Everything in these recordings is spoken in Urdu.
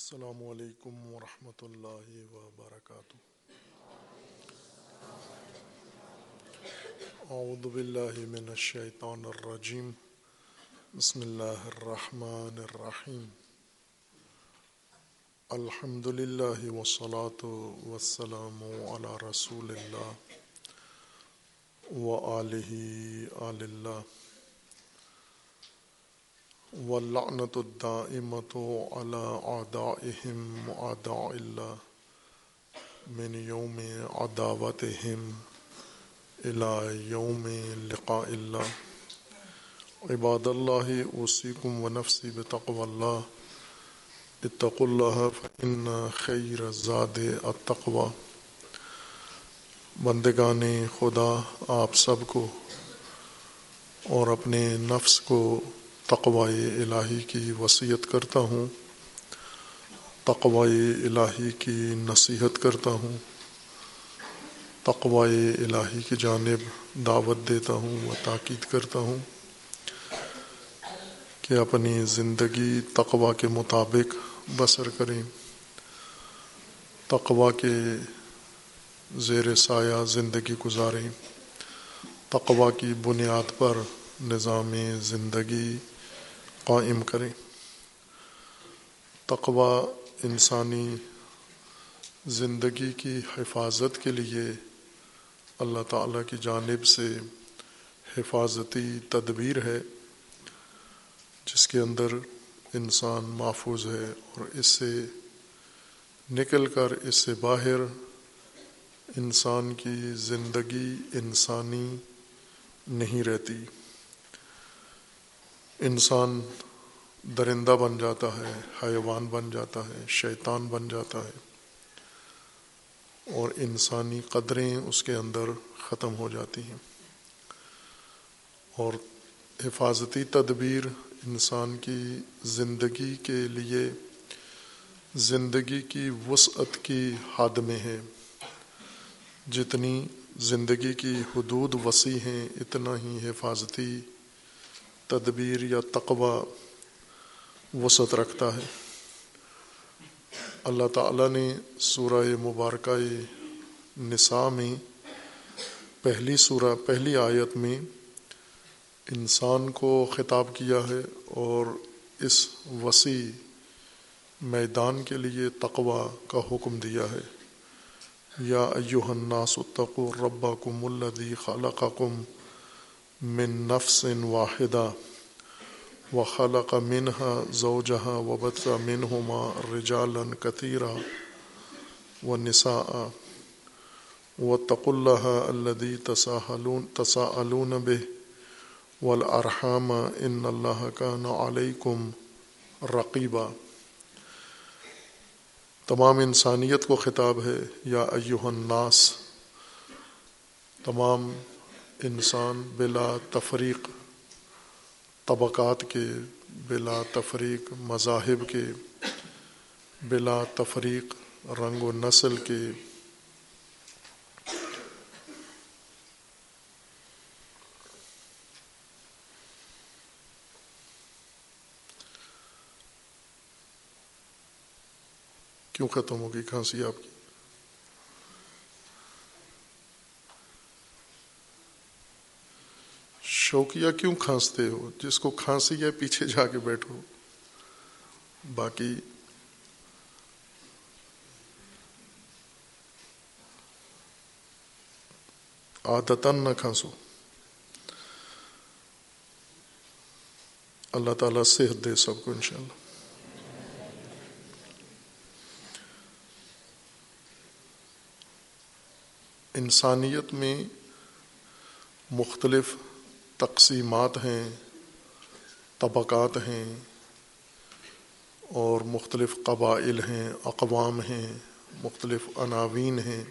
السلام علیکم ورحمۃ اللہ وبرکاتہ۔ اعوذ باللہ من الشیطان الرجیم۔ بسم اللہ الرحمن الرحیم۔ الحمد للہ وسلاۃ وسلام علی رسول اللہ و علیہ آل اللہ۔ واللعنة الدائمة على أعدائهم وأعداء الله من يوم عداوتهم إلى يوم لقاء الله. عباد الله، أوصيكم ونفسي بتقوى الله. اتقوا الله فإن خير الزاد التقوى. بندگان خدا، آپ سب کو اور اپنے نفس کو تقوی الہی کی وصیت کرتا ہوں، تقوی الہی کی نصیحت کرتا ہوں، تقوی الہی کی جانب دعوت دیتا ہوں و تاکید کرتا ہوں کہ اپنی زندگی تقوی کے مطابق بسر کریں۔ تقوی کے زیر سایہ زندگی گزاریں۔ تقوی کی بنیاد پر نظام زندگی قائم کریں۔ تقوی انسانی زندگی کی حفاظت کے لیے اللہ تعالیٰ کی جانب سے حفاظتی تدبیر ہے، جس کے اندر انسان محفوظ ہے اور اس سے نکل کر اس سے باہر انسان کی زندگی انسانی نہیں رہتی۔ انسان درندہ بن جاتا ہے، حیوان بن جاتا ہے، شیطان بن جاتا ہے اور انسانی قدریں اس کے اندر ختم ہو جاتی ہیں۔ اور حفاظتی تدبیر انسان کی زندگی کے لیے زندگی کی وسعت کی حد میں ہے۔ جتنی زندگی کی حدود وسیع ہیں، اتنا ہی حفاظتی تدبیر یا تقوی وسعت رکھتا ہے۔ اللہ تعالیٰ نے سورہ مبارکہ نساء میں پہلی سورہ، پہلی آیت میں انسان کو خطاب کیا ہے اور اس وسیع میدان کے لیے تقوی کا حکم دیا ہے۔ یا ایوہ الناس اتقوا ربکم الذی خلقکم من نفس واحدہ و خلق منہا زوجہا و بطر منہما رجالا کثیرا و نساء و تق اللہ الذي تساءلون به والارحام ان اللہ کان علیکم رقیبا تمام انسانیت کو خطاب ہے یا ایوہ الناس تمام انسان بلا تفریق، طبقات کے بلا تفریق، مذاہب کے بلا تفریق، رنگ و نسل کے کیوں ختم ہوگی کھانسی آپ کی؟ شوقیہ کیوں کھانستے ہو؟ جس کو کھانسی ہے، پیچھے جا کے بیٹھو۔ باقی عادتاً نہ کھانسو۔ اللہ تعالیٰ صحت دے سب کو انشاءاللہ۔ انسانیت میں مختلف تقسیمات ہیں، طبقات ہیں اور مختلف قبائل ہیں، اقوام ہیں، مختلف عناوین ہیں۔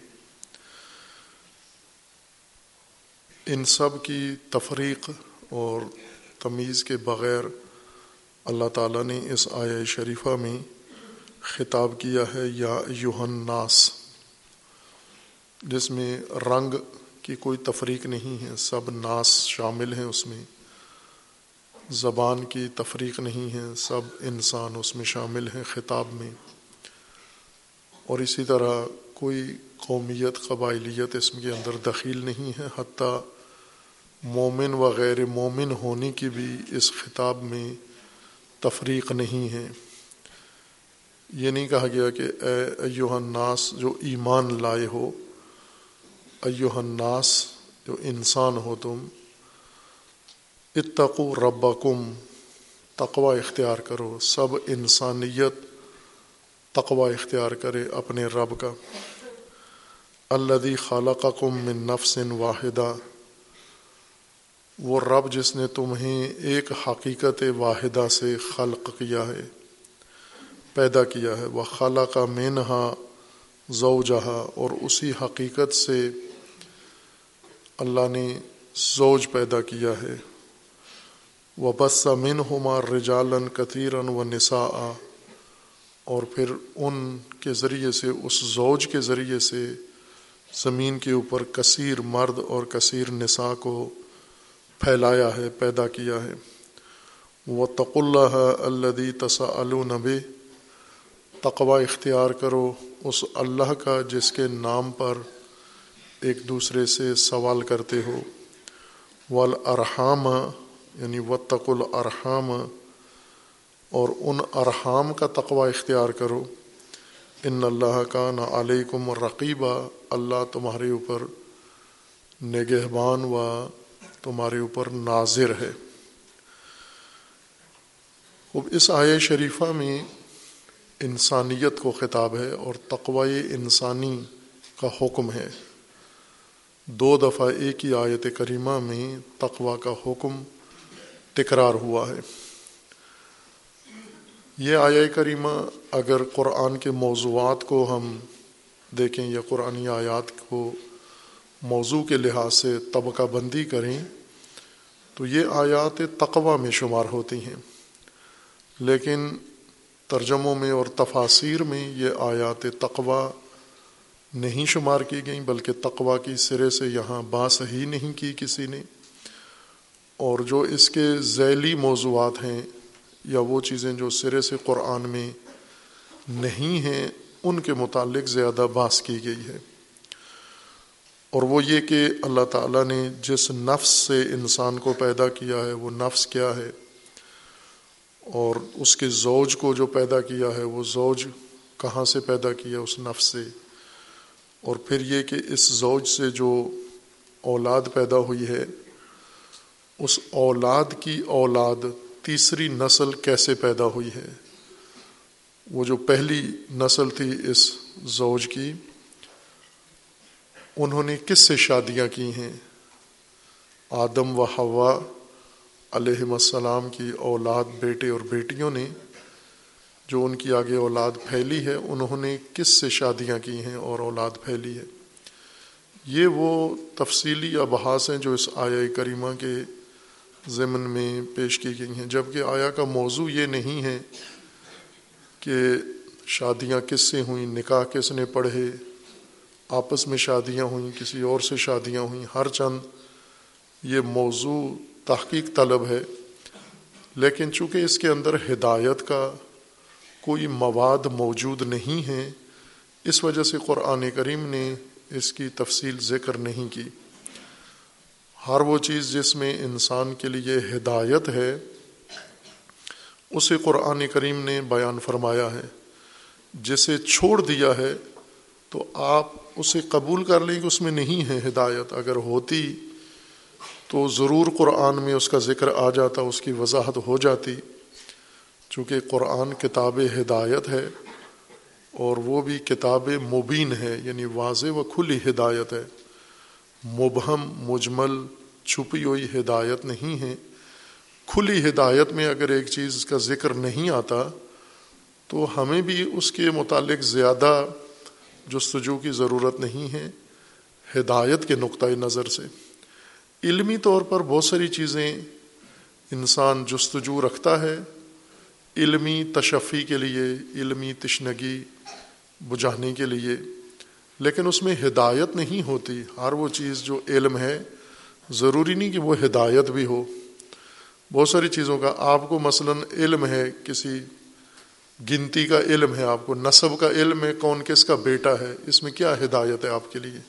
ان سب کی تفریق اور تمیز کے بغیر اللہ تعالیٰ نے اس آیا شریفہ میں خطاب کیا ہے، یا یوہن ناس جس میں رنگ کی کوئی تفریق نہیں ہے، سب ناس شامل ہیں اس میں۔ زبان کی تفریق نہیں ہے، سب انسان اس میں شامل ہیں خطاب میں۔ اور اسی طرح کوئی قومیت، قبائلیت اس کے اندر دخیل نہیں ہے، حتیٰ مومن و غیر مومن ہونے کی بھی اس خطاب میں تفریق نہیں ہے۔ یہ نہیں کہا گیا کہ اے ایوہ الناس جو ایمان لائے ہو ایوہ الناس، جو انسان ہو تم اتقو ربکم، تقوی اختیار کرو، سب انسانیت تقوی اختیار کرے اپنے رب کا۔ الدی خالقکم من نفس واحدہ، وہ رب جس نے تمہیں ایک حقیقت واحدہ سے خلق کیا ہے، پیدا کیا ہے۔ وہ خالہ کا مینہا زو جہاں اور اسی حقیقت سے اللہ نے زوج پیدا کیا ہے۔ وہ بس من ہما رجالن کثیرن و نسا اور پھر ان کے ذریعے سے، اس زوج کے ذریعے سے زمین کے اوپر کثیر مرد اور کثیر نساء کو پھیلایا ہے، پیدا کیا ہے۔ وہ تق اللہ الدی تسا النبی تقوی اختیار کرو اس اللہ کا جس کے نام پر ایک دوسرے سے سوال کرتے ہو۔ والارحام یعنی و تق الرحام اور ان ارحام کا تقوی اختیار کرو۔ ان اللہ کا نہ علیکم رقیبہ اللہ تمہارے اوپر نگہبان و تمہارے اوپر ناظر ہے۔ اب اس آئے شریفہ میں انسانیت کو خطاب ہے اور تقوی انسانی کا حکم ہے۔ دو دفعہ ایک ہی آیت کریمہ میں تقوا کا حکم تکرار ہوا ہے۔ یہ آیا کریمہ اگر قرآن کے موضوعات کو ہم دیکھیں یا قرآن آیات کو موضوع کے لحاظ سے طبقہ بندی کریں، تو یہ آیات تقوا میں شمار ہوتی ہیں۔ لیکن ترجموں میں اور تفاصیر میں یہ آیات تقوا نہیں شمار کی گئیں، بلکہ تقوا کی سرے سے یہاں باس ہی نہیں کی کسی نے۔ اور جو اس کے ذیلی موضوعات ہیں یا وہ چیزیں جو سرے سے قرآن میں نہیں ہیں، ان کے متعلق زیادہ باس کی گئی ہے۔ اور وہ یہ کہ اللہ تعالیٰ نے جس نفس سے انسان کو پیدا کیا ہے، وہ نفس کیا ہے۔ اور اس کے زوج کو جو پیدا کیا ہے، وہ زوج کہاں سے پیدا کیا اس نفس سے۔ اور پھر یہ کہ اس زوج سے جو اولاد پیدا ہوئی ہے، اس اولاد کی اولاد تیسری نسل کیسے پیدا ہوئی ہے؟ وہ جو پہلی نسل تھی اس زوج کی، انہوں نے کس سے شادیاں کی ہیں؟ آدم و ہوا علیہ السلام کی اولاد بیٹے اور بیٹیوں نے جو ان کی آگے اولاد پھیلی ہے، انہوں نے کس سے شادیاں کی ہیں اور اولاد پھیلی ہے؟ یہ وہ تفصیلی ابحاس ہیں جو اس آیا کریمہ کے ضمن میں پیش کی گئی ہیں۔ جبکہ آیا کا موضوع یہ نہیں ہے کہ شادیاں کس سے ہوئیں، نکاح کس نے پڑھے، آپس میں شادیاں ہوئیں، کسی اور سے شادیاں ہوئیں، ہر چند یہ موضوع تحقیق طلب ہے۔ لیکن چونکہ اس کے اندر ہدایت کا کوئی مواد موجود نہیں ہے اس وجہ سے قرآن کریم نے اس کی تفصیل ذکر نہیں کی۔ ہر وہ چیز جس میں انسان کے لیے ہدایت ہے، اسے قرآن کریم نے بیان فرمایا ہے۔ جسے چھوڑ دیا ہے، تو آپ اسے قبول کر لیں کہ اس میں نہیں ہے ہدایت۔ اگر ہوتی تو ضرور قرآن میں اس کا ذکر آ جاتا، اس کی وضاحت ہو جاتی۔ چونکہ قرآن کتاب ہدایت ہے اور وہ بھی کتاب مبین ہے یعنی واضح و کھلی ہدایت ہے۔ مبہم، مجمل، چھپی ہوئی ہدایت نہیں ہے۔ کھلی ہدایت میں اگر ایک چیز کا ذکر نہیں آتا، تو ہمیں بھی اس کے متعلق زیادہ جستجو کی ضرورت نہیں ہے، ہدایت کے نقطۂ نظر سے۔ علمی طور پر بہت ساری چیزیں انسان جستجو رکھتا ہے۔ علمی تشفی کے لیے، علمی تشنگی بجھانے کے لیے۔ لیکن اس میں ہدایت نہیں ہوتی۔ ہر وہ چیز جو علم ہے، ضروری نہیں کہ وہ ہدایت بھی ہو۔ بہت ساری چیزوں کا، آپ کو مثلاً علم ہے، کسی گنتی کا علم ہے، آپ کو نصب کا علم ہے، کون کس کا بیٹا ہے، اس میں کیا ہدایت ہے آپ کے لیے؟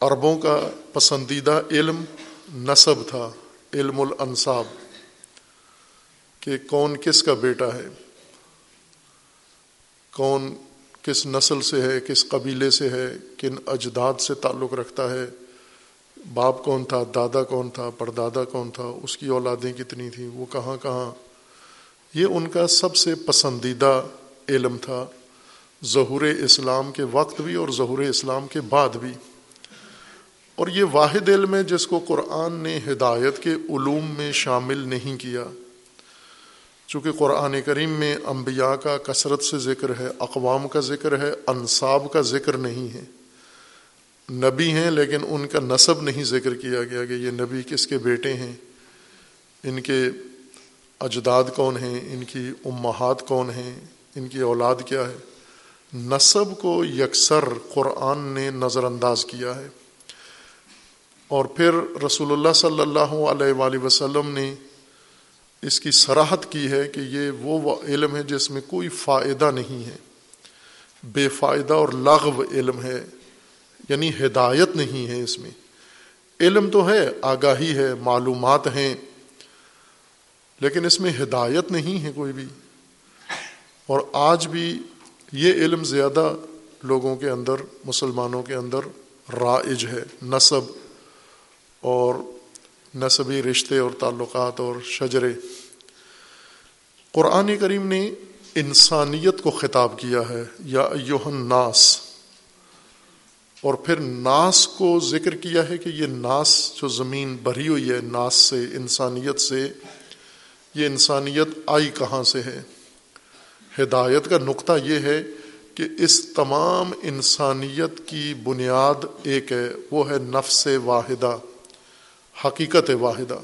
عربوں کا پسندیدہ علم نصب تھا، علم الانصاب۔ کہ کون کس کا بیٹا ہے؟ کون کس نسل سے ہے؟ کس قبیلے سے ہے؟ کن اجداد سے تعلق رکھتا ہے؟ باپ کون تھا؟ دادا کون تھا؟ پردادا کون تھا؟ اس کی اولادیں کتنی تھیں؟ وہ کہاں کہاں؟ یہ ان کا سب سے پسندیدہ علم تھا، ظہور اسلام کے وقت بھی اور ظہور اسلام کے بعد بھی۔ اور یہ واحد علم ہے جس کو قرآن نے ہدایت کے علوم میں شامل نہیں کیا۔ چونکہ قرآن کریم میں انبیاء کا کثرت سے ذکر ہے، اقوام کا ذکر ہے، انصاب کا ذکر نہیں ہے۔ نبی ہیں لیکن ان کا نصب نہیں ذکر کیا گیا کہ یہ نبی کس کے بیٹے ہیں، ان کے اجداد کون ہیں، ان کی امہات کون ہیں، ان کی اولاد کیا ہے۔ نصب کو یکسر قرآن نے نظر انداز کیا ہے۔ اور پھر رسول اللہ صلی اللہ علیہ وآلہ وسلم نے اس کی سراحت کی ہے کہ یہ وہ علم ہے جس میں کوئی فائدہ نہیں ہے۔ بے فائدہ اور لغو علم ہے یعنی ہدایت نہیں ہے اس میں۔ علم تو ہے، آگاہی ہے، معلومات ہیں، لیکن اس میں ہدایت نہیں ہے کوئی بھی۔ اور آج بھی یہ علم زیادہ لوگوں کے اندر، مسلمانوں کے اندر رائج ہے، نصب اور نصبی رشتے اور تعلقات اور شجرے۔ قرآن کریم نے انسانیت کو خطاب کیا ہے، یا یوہن ناس اور پھر ناس کو ذکر کیا ہے کہ یہ ناس جو زمین بھری ہوئی ہے، ناس سے، انسانیت سے، یہ انسانیت آئی کہاں سے ہے؟ ہدایت کا نقطہ یہ ہے کہ اس تمام انسانیت کی بنیاد ایک ہے، وہ ہے نفس واحدہ۔ حقیقت واحدہ۔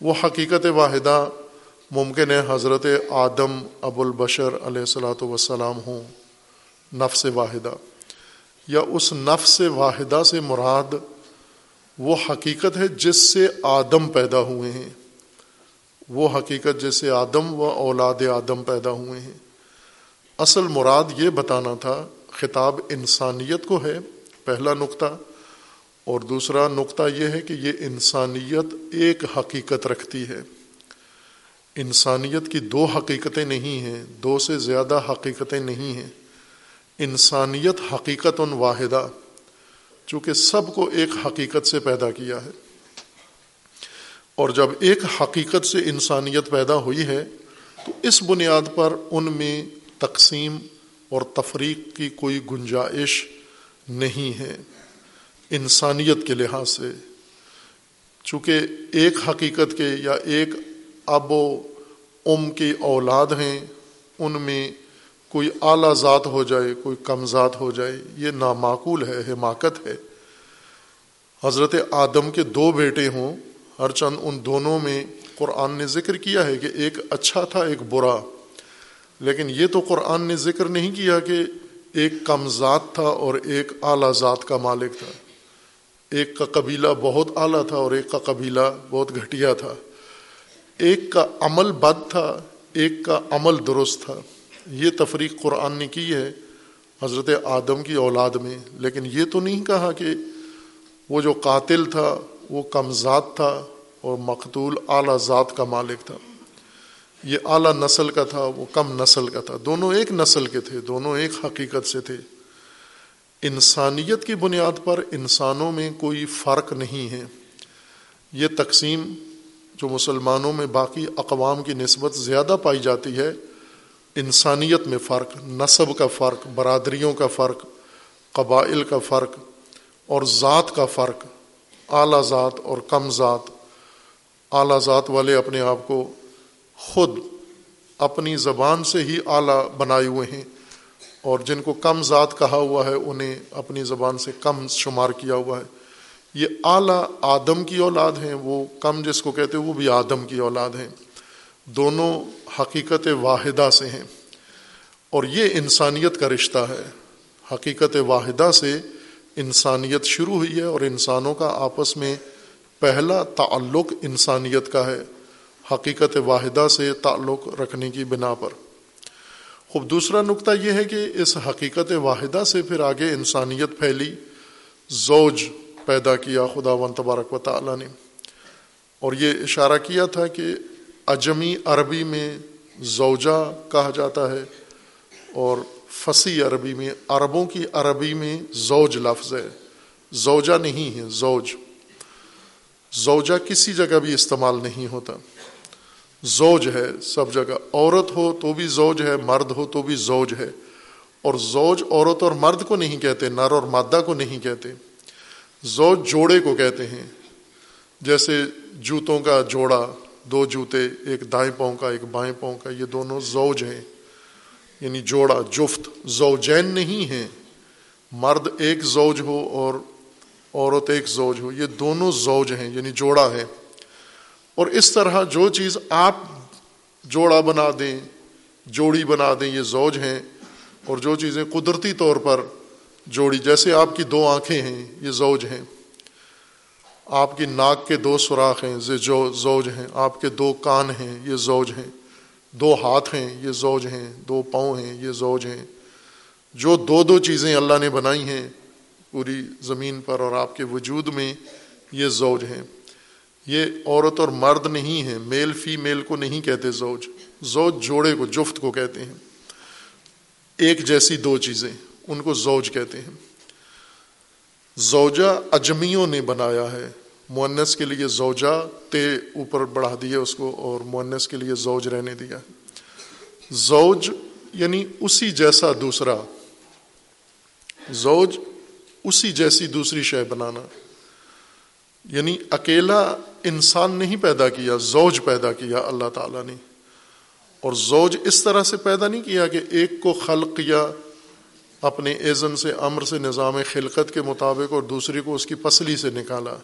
وہ حقیقت واحدہ ممکن ہے حضرت آدم ابو البشر علیہ السلاۃ وسلام ہوں، نفس واحدہ۔ یا اس نفس واحدہ سے مراد وہ حقیقت ہے جس سے آدم پیدا ہوئے ہیں۔ وہ حقیقت جیسے آدم و اولاد آدم پیدا ہوئے ہیں۔ اصل مراد یہ بتانا تھا، خطاب انسانیت کو ہے، پہلا نقطہ۔ اور دوسرا نقطہ یہ ہے کہ یہ انسانیت ایک حقیقت رکھتی ہے۔ انسانیت کی دو حقیقتیں نہیں ہیں، دو سے زیادہ حقیقتیں نہیں ہیں۔ انسانیت حقیقت ان واحدہ، چونکہ سب کو ایک حقیقت سے پیدا کیا ہے۔ اور جب ایک حقیقت سے انسانیت پیدا ہوئی ہے، تو اس بنیاد پر ان میں تقسیم اور تفریق کی کوئی گنجائش نہیں ہے۔ انسانیت کے لحاظ سے، چونکہ ایک حقیقت کے یا ایک اب و ام کی اولاد ہیں، ان میں کوئی اعلیٰ ذات ہو جائے، کوئی کم ذات ہو جائے، یہ نامعقول ہے، حماقت ہے۔ حضرت آدم کے دو بیٹے ہوں، ہر چند ان دونوں میں قرآن نے ذکر کیا ہے کہ ایک اچھا تھا، ایک برا۔ لیکن یہ تو قرآن نے ذکر نہیں کیا کہ ایک کم ذات تھا اور ایک اعلیٰ ذات کا مالک تھا۔ ایک کا قبیلہ بہت اعلیٰ تھا اور ایک کا قبیلہ بہت گھٹیا تھا۔ ایک کا عمل بد تھا، ایک کا عمل درست تھا۔ یہ تفریق قرآن نے کی ہے حضرت آدم کی اولاد میں، لیکن یہ تو نہیں کہا کہ وہ جو قاتل تھا وہ کم ذات تھا اور مقتول اعلیٰ ذات کا مالک تھا۔ یہ اعلیٰ نسل کا تھا، وہ کم نسل کا تھا۔ دونوں ایک نسل کے تھے، دونوں ایک حقیقت سے تھے۔ انسانیت کی بنیاد پر انسانوں میں کوئی فرق نہیں ہے۔ یہ تقسیم جو مسلمانوں میں باقی اقوام کی نسبت زیادہ پائی جاتی ہے، انسانیت میں فرق نصب کا فرق، برادریوں کا فرق، قبائل کا فرق اور ذات کا فرق، اعلیٰ ذات اور کم ذات۔ اعلیٰ ذات والے اپنے آپ کو خود اپنی زبان سے ہی اعلیٰ بنائے ہوئے ہیں۔ اور جن کو کم ذات کہا ہوا ہے، انہیں اپنی زبان سے کم شمار کیا ہوا ہے۔ یہ اعلیٰ آدم کی اولاد ہیں، وہ کم جس کو کہتے ہیں، وہ بھی آدم کی اولاد ہیں۔ دونوں حقیقت واحدہ سے ہیں۔ اور یہ انسانیت کا رشتہ ہے۔ حقیقت واحدہ سے انسانیت شروع ہوئی ہے اور انسانوں کا آپس میں پہلا تعلق انسانیت کا ہے۔ حقیقت واحدہ سے تعلق رکھنے کی بنا پر۔ خوب، دوسرا نقطہ یہ ہے کہ اس حقیقت واحدہ سے پھر آگے انسانیت پھیلی، زوج پیدا کیا خدا و تبارک و تعالیٰ نے۔ اور یہ اشارہ کیا تھا کہ اجمی عربی میں زوجہ کہا جاتا ہے اور فصیح عربی میں، عربوں کی عربی میں زوج لفظ ہے۔ زوجہ نہیں ہے، زوج۔ زوجہ کسی جگہ بھی استعمال نہیں ہوتا۔ زوج ہے، سب جگہ عورت ہو تو بھی زوج ہے، مرد ہو تو بھی زوج ہے۔ اور زوج عورت اور مرد کو نہیں کہتے، نر اور مادہ کو نہیں کہتے۔ زوج جوڑے کو کہتے ہیں۔ جیسے جوتوں کا جوڑا، دو جوتے، ایک دائیں پاؤں کا، ایک بائیں پاؤں کا، یہ دونوں زوج ہیں۔ یعنی جوڑا، جفت، زوجین نہیں ہیں۔ مرد ایک زوج ہو اور عورت ایک زوج ہو، یہ دونوں زوج ہیں یعنی جوڑا ہے۔ اور اس طرح جو چیز آپ جوڑا بنا دیں، جوڑی بنا دیں، یہ زوج ہیں، اور جو چیزیں قدرتی طور پر جوڑی، جیسے آپ کی دو آنکھیں ہیں، یہ زوج ہیں۔ آپ کی ناک کے دو سوراخ ہیں، یہ جو زوج ہیں۔ آپ کے دو کان ہیں، یہ زوج ہیں۔ دو ہاتھ ہیں، یہ زوج ہیں۔ دو پاؤں ہیں، یہ زوج ہیں۔ جو دو دو چیزیں اللہ نے بنائی ہیں پوری زمین پر اور آپ کے وجود میں، یہ زوج ہیں۔ یہ عورت اور مرد نہیں ہیں میل فی میل کو نہیں کہتے زوج۔ زوج جوڑے کو، جفت کو کہتے ہیں۔ ایک جیسی دو چیزیں ان کو زوج کہتے ہیں۔ زوجہ اجمیوں نے بنایا ہے۔ مونس کے لیے زوجہ تے اوپر بڑھا دیا اس کو اور مونس کے لیے زوج رہنے دیا۔ زوج یعنی اسی جیسا دوسرا۔ زوج اسی جیسی دوسری شے بنانا۔ یعنی اکیلا انسان نہیں پیدا کیا، زوج پیدا کیا اللہ تعالیٰ نے۔ اور زوج اس طرح سے پیدا نہیں کیا کہ ایک کو خلق کیا اپنے ایزن سے، امر سے، نظام خلقت کے مطابق اور دوسرے کو اس کی پسلی سے نکالا۔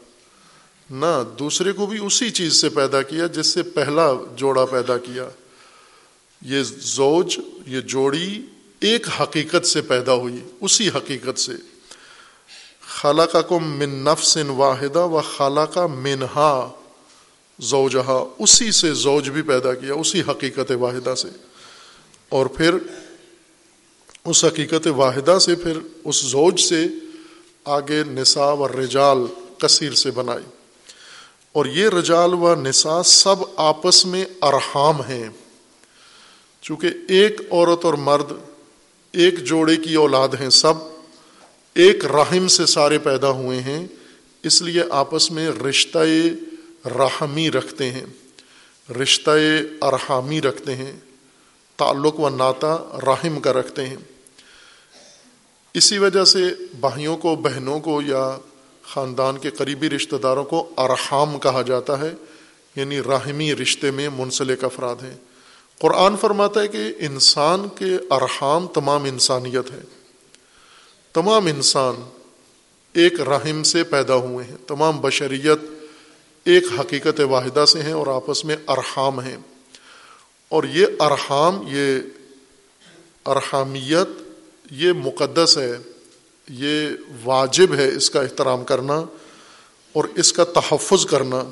نہ، دوسرے کو بھی اسی چیز سے پیدا کیا جس سے پہلا جوڑا پیدا کیا۔ یہ زوج، یہ جوڑی ایک حقیقت سے پیدا ہوئی، اسی حقیقت سے۔ خالہ کا من نفس واحدہ و خالہ کا منہا، زوجہا، اسی سے زوج بھی پیدا کیا، اسی حقیقت واحدہ سے۔ اور پھر اس حقیقت واحدہ سے پھر اس زوج سے آگے نساء و رجال کثیر سے بنائی۔ اور یہ رجال و نساء سب آپس میں ارحام ہیں۔ چونکہ ایک عورت اور مرد، ایک جوڑے کی اولاد ہیں سب۔ ایک رحم سے سارے پیدا ہوئے ہیں، اس لیے آپس میں رشتہ رحمی رکھتے ہیں، رشتہ ارحامی رکھتے ہیں، تعلق و ناتا رحم کا رکھتے ہیں۔ اسی وجہ سے بھائیوں کو، بہنوں کو یا خاندان کے قریبی رشتہ داروں کو ارحام کہا جاتا ہے یعنی راہمی رشتے میں منسلک افراد ہیں۔ قرآن فرماتا ہے کہ انسان کے ارحام تمام انسانیت ہے۔ تمام انسان ایک رحم سے پیدا ہوئے ہیں، تمام بشریت ایک حقیقت واحدہ سے ہیں اور آپس میں ارحام ہیں۔ اور یہ ارحام، یہ ارحامیت، یہ مقدس ہے، یہ واجب ہے اس کا احترام کرنا اور اس کا تحفظ کرنا۔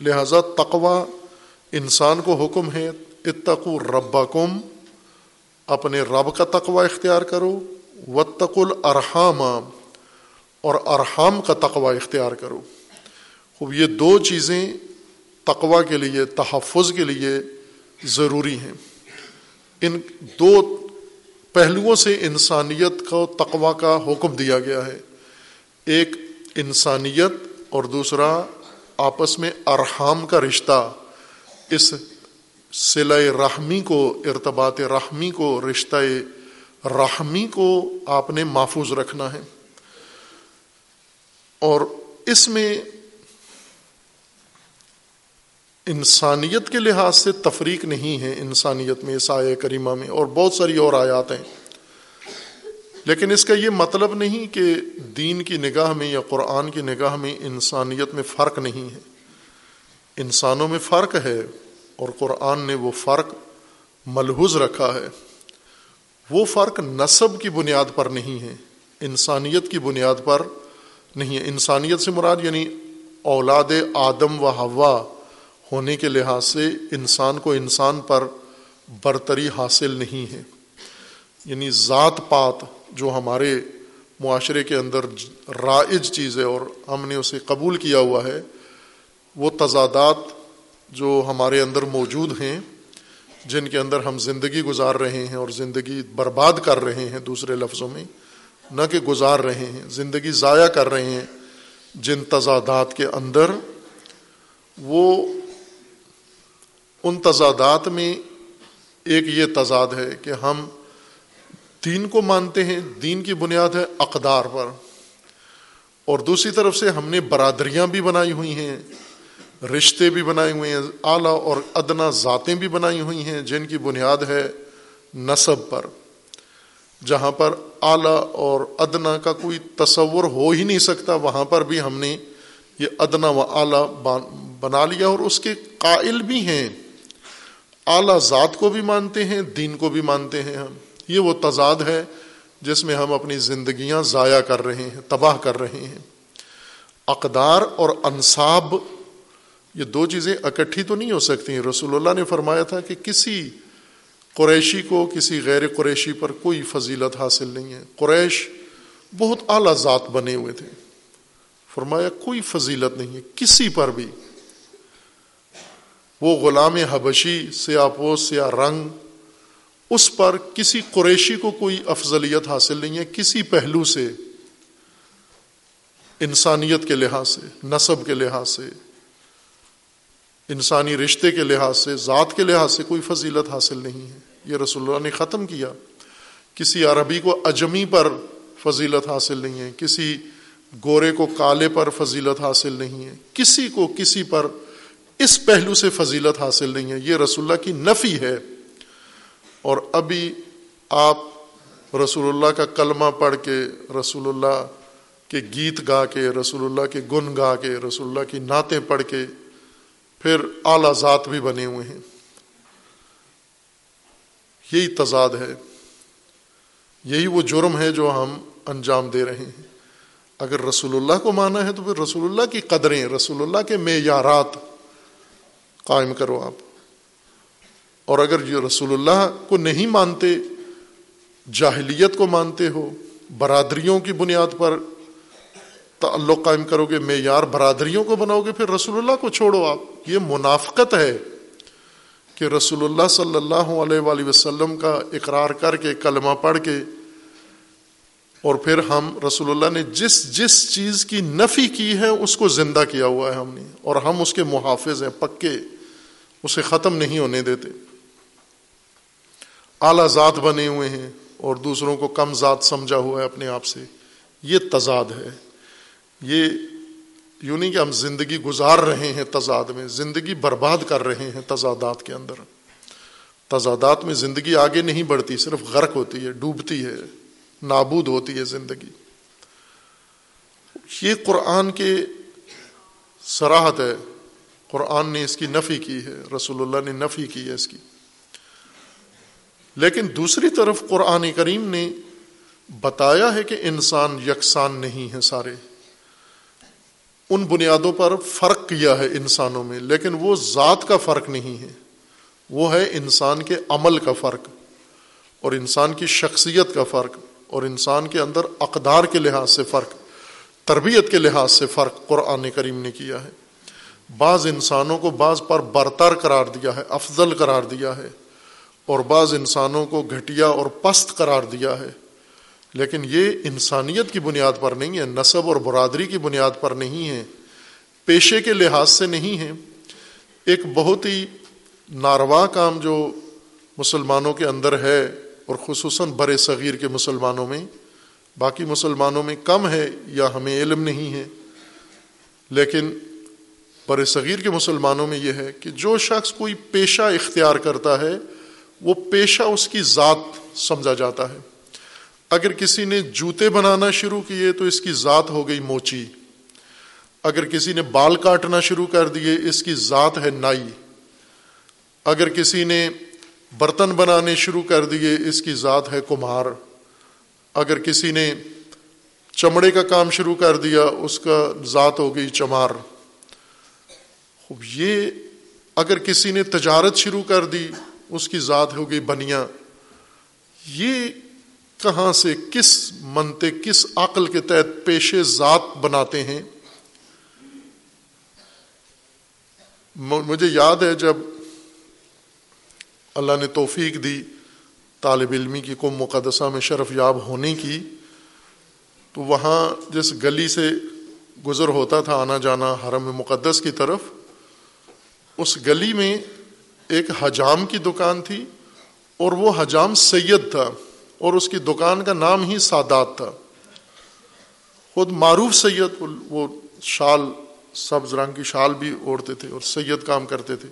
لہذا تقوا انسان کو حکم ہے اتقو ربکم، اپنے رب کا تقوا اختیار کرو۔ و تق الرحام اور ارحام کا تقوا اختیار کرو۔ خوب، یہ دو چیزیں تقوا کے لیے، تحفظ کے لیے ضروری ہیں۔ ان دو پہلوؤں سے انسانیت کو تقوا کا حکم دیا گیا ہے۔ ایک، انسانیت اور دوسرا، آپس میں ارحام کا رشتہ۔ اس سلا رحمی کو، ارتباط رحمی کو، رشتہ رحمی کو آپ نے محفوظ رکھنا ہے۔ اور اس میں انسانیت کے لحاظ سے تفریق نہیں ہے انسانیت میں سایہ کریمہ میں، اور بہت ساری اور آیات ہیں۔ لیکن اس کا یہ مطلب نہیں کہ دین کی نگاہ میں یا قرآن کی نگاہ میں انسانیت میں فرق نہیں ہے۔ انسانوں میں فرق ہے اور قرآن نے وہ فرق ملحوظ رکھا ہے۔ وہ فرق نصب کی بنیاد پر نہیں ہے، انسانیت کی بنیاد پر نہیں ہے۔ انسانیت سے مراد یعنی اولاد آدم و ہوا ہونے کے لحاظ سے انسان کو انسان پر برتری حاصل نہیں ہے۔ یعنی ذات پات جو ہمارے معاشرے کے اندر رائج چیز ہے اور ہم نے اسے قبول کیا ہوا ہے، وہ تضادات جو ہمارے اندر موجود ہیں جن کے اندر ہم زندگی گزار رہے ہیں اور زندگی برباد کر رہے ہیں دوسرے لفظوں میں، نہ کہ گزار رہے ہیں، زندگی ضائع کر رہے ہیں، جن تضادات کے اندر وہ ان تضادات میں ایک یہ تضاد ہے کہ ہم دین کو مانتے ہیں، دین کی بنیاد ہے اقدار پر۔ اور دوسری طرف سے ہم نے برادریاں بھی بنائی ہوئی ہیں رشتے بھی بنائے ہوئے ہیں، اعلیٰ اور ادنا ذاتیں بھی بنائی ہوئی ہیں، جن کی بنیاد ہے نصب پر، جہاں پر اعلیٰ اور ادنا کا کوئی تصور ہو ہی نہیں سکتا، وہاں پر بھی ہم نے یہ ادنا و اعلیٰ بنا لیا اور اس کے قائل بھی ہیں۔ اعلیٰ ذات کو بھی مانتے ہیں، دین کو بھی مانتے ہیں ہم۔ یہ وہ تضاد ہے جس میں ہم اپنی زندگیاں ضائع کر رہے ہیں، تباہ کر رہے ہیں۔ اقدار اور انصاب یہ دو چیزیں اکٹھی تو نہیں ہو سکتی رسول اللہ نے فرمایا تھا کہ کسی قریشی کو، کسی غیر قریشی پر کوئی فضیلت حاصل نہیں ہے۔ قریش بہت اعلیٰ ذات بنے ہوئے تھے۔ فرمایا کوئی فضیلت نہیں ہے، کسی پر بھی۔ وہ غلام حبشی، سیاہ پوش سیاہ رنگ، اس پر کسی قریشی کو کوئی افضلیت حاصل نہیں ہے، کسی پہلو سے، انسانیت کے لحاظ سے نصب کے لحاظ سے۔ انسانی رشتے کے لحاظ سے، ذات کے لحاظ سے کوئی فضیلت حاصل نہیں ہے۔ یہ رسول اللہ نے ختم کیا۔ کسی عربی کو اجمی پر فضیلت حاصل نہیں ہے، کسی گورے کو کالے پر فضیلت حاصل نہیں ہے۔ کسی کو کسی پر اس پہلو سے فضیلت حاصل نہیں ہے۔ یہ رسول اللہ کی نفی ہے۔ اور ابھی آپ رسول اللہ کا کلمہ پڑھ کے، رسول اللہ کے گیت گا کے، رسول اللہ کے گن گا کے، رسول اللہ کی نعتیں پڑھ کے پھر اعلی ذات بھی بنے ہوئے ہیں۔ یہی تضاد ہے۔ یہی وہ جرم ہے جو ہم انجام دے رہے ہیں۔ اگر رسول اللہ کو مانا ہے تو پھر رسول اللہ کی قدریں، رسول اللہ کے معیارات قائم کرو آپ۔ اور اگر یہ رسول اللہ کو نہیں مانتے، جاہلیت کو مانتے ہو، برادریوں کی بنیاد پر تعلق قائم کرو گے، معیار برادریوں کو بناؤ گے، پھر رسول اللہ کو چھوڑو آپ۔ یہ منافقت ہے کہ رسول اللہ صلی اللہ علیہ وآلہ وسلم کا اقرار کر کے، کلمہ پڑھ کے، اور پھر ہم رسول اللہ نے جس جس چیز کی نفی کی ہے، اس کو زندہ کیا ہوا ہے ہم نے، اور ہم اس کے محافظ ہیں، پکے، اسے ختم نہیں ہونے دیتے۔ اعلی ذات بنے ہوئے ہیں، اور دوسروں کو کم ذات سمجھا ہوا ہے اپنے آپ سے۔ یہ تضاد ہے۔ یہ یوں نہیں کہ ہم زندگی گزار رہے ہیں تضاد میں، زندگی برباد کر رہے ہیں تضادات کے اندر۔ تضادات میں زندگی آگے نہیں بڑھتی، صرف غرق ہوتی ہے، ڈوبتی ہے، نابود ہوتی ہے زندگی۔ یہ قرآن کے سراہد ہے۔ قرآن نے اس کی نفی کی ہے، رسول اللہ نے نفی کی ہے اس کی۔ لیکن دوسری طرف قرآن کریم نے بتایا ہے کہ انسان یکساں نہیں ہے سارے۔ ان بنیادوں پر فرق کیا ہے انسانوں میں، لیکن وہ ذات کا فرق نہیں ہے۔ وہ ہے انسان کے عمل کا فرق اور انسان کی شخصیت کا فرق اور انسان کے اندر اقدار کے لحاظ سے فرق، تربیت کے لحاظ سے فرق قرآن کریم نے کیا ہے۔ بعض انسانوں کو بعض پر برتر قرار دیا ہے، افضل قرار دیا ہے اور بعض انسانوں کو گھٹیا اور پست قرار دیا ہے۔ لیکن یہ انسانیت کی بنیاد پر نہیں ہے نصب اور برادری کی بنیاد پر نہیں ہے، پیشے کے لحاظ سے نہیں ہے۔ ایک بہت ہی ناروا کام جو مسلمانوں کے اندر ہے اور خصوصاً بر صغیر کے مسلمانوں میں، باقی مسلمانوں میں کم ہے یا ہمیں علم نہیں ہے۔ لیکن بر صغیر کے مسلمانوں میں یہ ہے کہ جو شخص کوئی پیشہ اختیار کرتا ہے، وہ پیشہ اس کی ذات سمجھا جاتا ہے۔ اگر کسی نے جوتے بنانا شروع کیے تو اس کی ذات ہو گئی موچی۔ اگر کسی نے بال کاٹنا شروع کر دیے، اس کی ذات ہے نائی۔ اگر کسی نے برتن بنانے شروع کر دیے، اس کی ذات ہے کمہار۔ اگر کسی نے چمڑے کا کام شروع کر دیا، اس کا ذات ہو گئی چمار۔ یہ اگر کسی نے تجارت شروع کر دی، اس کی ذات ہو گئی بنیا یہ کہاں سے کس منتے کس عقل کے تحت پیشے ذات بناتے ہیں؟ مجھے یاد ہے جب اللہ نے توفیق دی طالب علمی کی، قوم مقدسہ میں شرف یاب ہونے کی، تو وہاں جس گلی سے گزر ہوتا تھا آنا جانا حرم مقدس کی طرف، اس گلی میں ایک حجام کی دکان تھی اور وہ حجام سید تھا۔ اور اس کی دکان کا نام ہی سادات تھا۔ خود معروف سید، وہ شال، سبز رنگ کی شال بھی اوڑھتے تھے اور سید کام کرتے تھے۔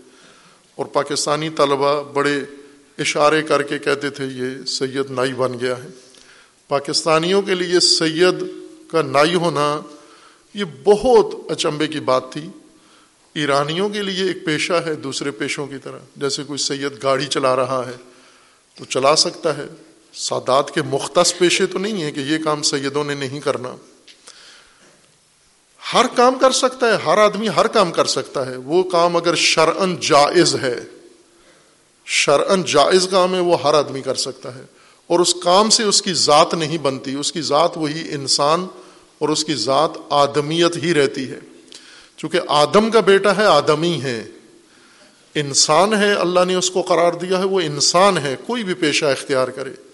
اور پاکستانی طلبہ بڑے اشارے کر کے کہتے تھے، یہ سید نائی بن گیا ہے۔ پاکستانیوں کے لیے سید کا نائی ہونا یہ بہت اچمبے کی بات تھی۔ ایرانیوں کے لیے ایک پیشہ ہے دوسرے پیشوں کی طرح۔ جیسے کوئی سید گاڑی چلا رہا ہے تو چلا سکتا ہے۔ سادات کے مختص پیشے تو نہیں ہیں کہ یہ کام سیدوں نے نہیں کرنا۔ ہر کام کر سکتا ہے، ہر آدمی ہر کام کر سکتا ہے۔ وہ کام اگر شرعن جائز ہے شرعن جائز کام ہے، وہ ہر آدمی کر سکتا ہے۔ اور اس کام سے اس کی ذات نہیں بنتی، اس کی ذات وہی انسان اور اس کی ذات آدمیت ہی رہتی ہے۔ چونکہ آدم کا بیٹا ہے، آدمی ہے۔ انسان ہے، اللہ نے اس کو قرار دیا ہے، وہ انسان ہے۔ کوئی بھی پیشہ اختیار کرے۔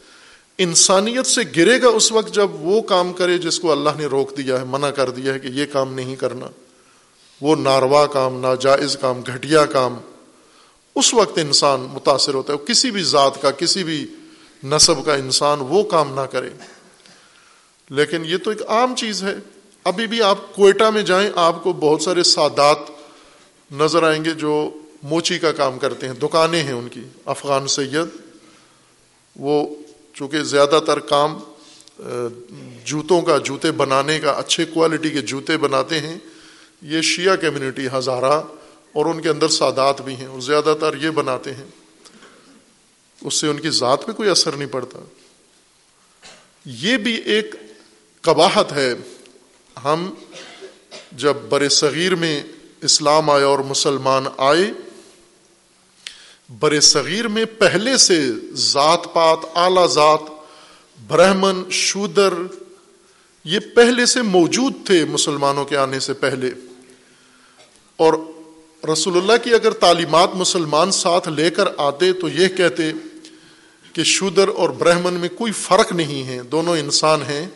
انسانیت سے گرے گا اس وقت جب وہ کام کرے جس کو اللہ نے روک دیا ہے، منع کر دیا ہے کہ یہ کام نہیں کرنا۔ وہ ناروا کام، ناجائز کام، گھٹیا کام۔ اس وقت انسان متاثر ہوتا ہے۔ کسی بھی ذات کا، کسی بھی نصب کا انسان وہ کام نہ کرے۔ لیکن یہ تو ایک عام چیز ہے۔ ابھی بھی آپ کوئٹہ میں جائیں، آپ کو بہت سارے سادات نظر آئیں گے جو موچی کا کام کرتے ہیں۔ دکانیں ہیں ان کی۔ افغان سید، وہ چونکہ زیادہ تر کام جوتوں کا، جوتے بنانے کا، اچھے کوالٹی کے جوتے بناتے ہیں۔ یہ شیعہ کمیونٹی ہزارہ اور ان کے اندر سادات بھی ہیں اور زیادہ تر یہ بناتے ہیں۔ اس سے ان کی ذات پہ کوئی اثر نہیں پڑتا۔ یہ بھی ایک قباحت ہے۔ ہم جب بر صغیر میں اسلام آیا اور مسلمان آئے بر صغیر میں پہلے سے ذات پات، اعلی ذات، برہمن، شودر، یہ پہلے سے موجود تھے مسلمانوں کے آنے سے پہلے۔ اور رسول اللہ کی اگر تعلیمات مسلمان ساتھ لے کر آتے تو یہ کہتے کہ شودر اور برہمن میں کوئی فرق نہیں ہے، دونوں انسان ہیں۔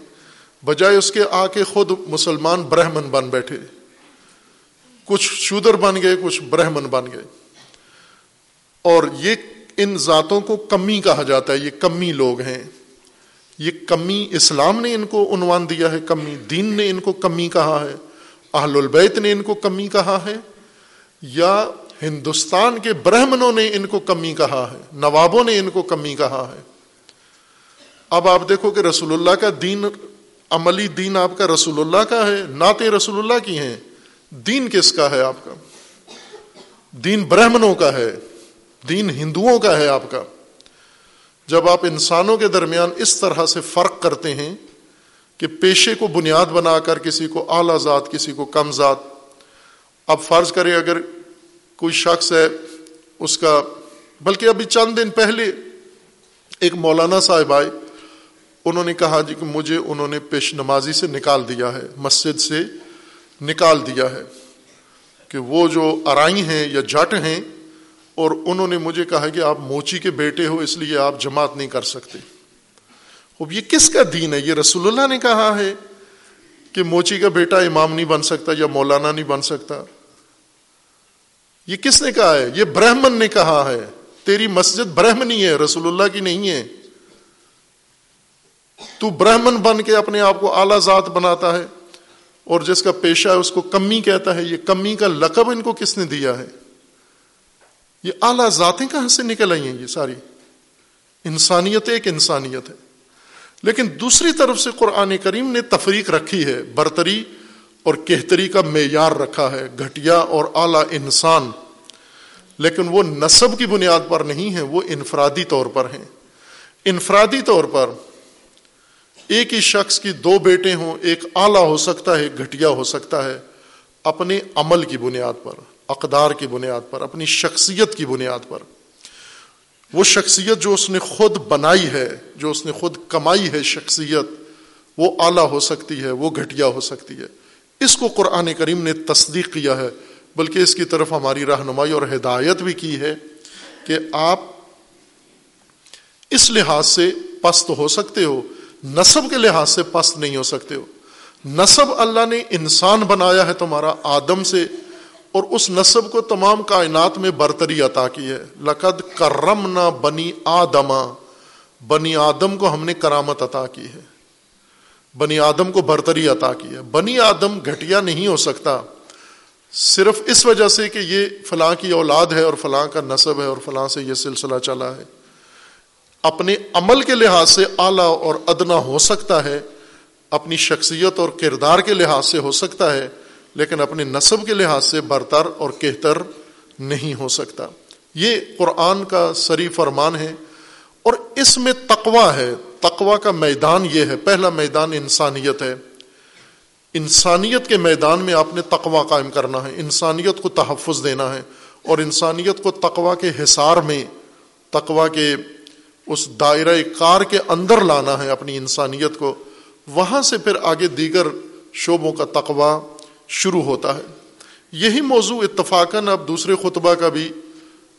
بجائے اس کے آ کے خود مسلمان برہمن بن بیٹھے۔ کچھ شودر بن گئے، کچھ برہمن بن گئے۔ اور یہ ان ذاتوں کو کمی کہا جاتا ہے، یہ کمی لوگ ہیں۔ یہ کمی اسلام نے ان کو عنوان دیا ہے، کمی دین نے ان کو کمی کہا ہے۔ اہل البیت نے ان کو کمی کہا ہے۔ یا ہندوستان کے برہمنوں نے ان کو کمی کہا ہے، نوابوں نے ان کو کمی کہا ہے۔ اب آپ دیکھو کہ رسول اللہ کا دین، عملی دین آپ کا رسول اللہ کا ہے، نعت رسول اللہ کی ہیں۔ دین کس کا ہے آپ کا؟ دین برہمنوں کا ہے۔ دین ہندوؤں کا ہے آپ کا۔ جب آپ انسانوں کے درمیان اس طرح سے فرق کرتے ہیں کہ پیشے کو بنیاد بنا کر کسی کو اعلی ذات، کسی کو کم ذات، اب فرض کرے اگر کوئی شخص ہے، اس کا بلکہ ابھی چند دن پہلے ایک مولانا صاحب آئے، انہوں نے کہا جی کہ مجھے انہوں نے پیش نمازی سے نکال دیا ہے، مسجد سے نکال دیا ہے کہ وہ جو ارائی ہیں یا جٹ ہیں اور انہوں نے مجھے کہا کہ آپ موچی کے بیٹے ہو، اس لیے آپ جماعت نہیں کر سکتے۔ اب یہ کس کا دین ہے؟ یہ رسول اللہ نے کہا ہے کہ موچی کا بیٹا امام نہیں بن سکتا یا مولانا نہیں بن سکتا۔ یہ کس نے کہا ہے؟ یہ برہمن نے کہا ہے۔ تیری مسجد برہمنی ہے، رسول اللہ کی نہیں ہے۔ تو برہمن بن کے اپنے آپ کو اعلی ذات بناتا ہے اور جس کا پیشہ ہے، اس کو کمی کہتا ہے۔ یہ کمی کا لقب ان کو کس نے دیا ہے؟ یہ اعلی ذاتیں کہاں سے نکل آئی ہیں یہ ساری؟ انسانیت ایک انسانیت ہے۔ لیکن دوسری طرف سے قرآن کریم نے تفریق رکھی ہے، برتری اور کہتری کا معیار رکھا ہے، گھٹیا اور اعلی انسان۔ لیکن وہ نصب کی بنیاد پر نہیں ہے وہ انفرادی طور پر ہیں۔ انفرادی طور پر ایک ہی شخص کی دو بیٹے ہوں، ایک اعلیٰ ہو سکتا ہے گھٹیا ہو سکتا ہے، اپنے عمل کی بنیاد پر۔ اقدار کی بنیاد پر، اپنی شخصیت کی بنیاد پر۔ وہ شخصیت جو اس نے خود بنائی ہے، جو اس نے خود کمائی ہے شخصیت، وہ اعلیٰ ہو سکتی ہے، وہ گھٹیا ہو سکتی ہے۔ اس کو قرآن کریم نے تصدیق کیا ہے۔ بلکہ اس کی طرف ہماری رہنمائی اور ہدایت بھی کی ہے کہ آپ اس لحاظ سے پست ہو سکتے ہو۔ نصب کے لحاظ سے پست نہیں ہو سکتے ہو۔ نصب اللہ نے انسان بنایا ہے تمہارا آدم سے۔ اور اس نصب کو تمام کائنات میں برتری عطا کی ہے۔ لقد کرم نہ بنی آدما بنی آدم کو ہم نے کرامت عطا کی ہے۔ بنی آدم کو برتری عطا کی ہے۔ بنی آدم گھٹیا نہیں ہو سکتا۔ صرف اس وجہ سے کہ یہ فلاں کی اولاد ہے اور فلاں کا نصب ہے اور فلاں سے یہ سلسلہ چلا ہے۔ اپنے عمل کے لحاظ سے اعلیٰ اور ادنا ہو سکتا ہے۔ اپنی شخصیت اور کردار کے لحاظ سے ہو سکتا ہے۔ لیکن اپنے نصب کے لحاظ سے برتر اور کہتر نہیں ہو سکتا۔ یہ قرآن کا سری فرمان ہے اور اس میں تقوا ہے۔ تقوا کا میدان یہ ہے۔ پہلا میدان انسانیت ہے۔ انسانیت کے میدان میں آپ نے تقوا قائم کرنا ہے۔ انسانیت کو تحفظ دینا ہے۔ اور انسانیت کو تقوا کے حصار میں تقوا کے اس دائرۂ کار کے اندر لانا ہے اپنی انسانیت کو۔ وہاں سے پھر آگے دیگر شعبوں کا تقوا شروع ہوتا ہے۔ یہی موضوع اتفاقاً اب دوسرے خطبہ کا بھی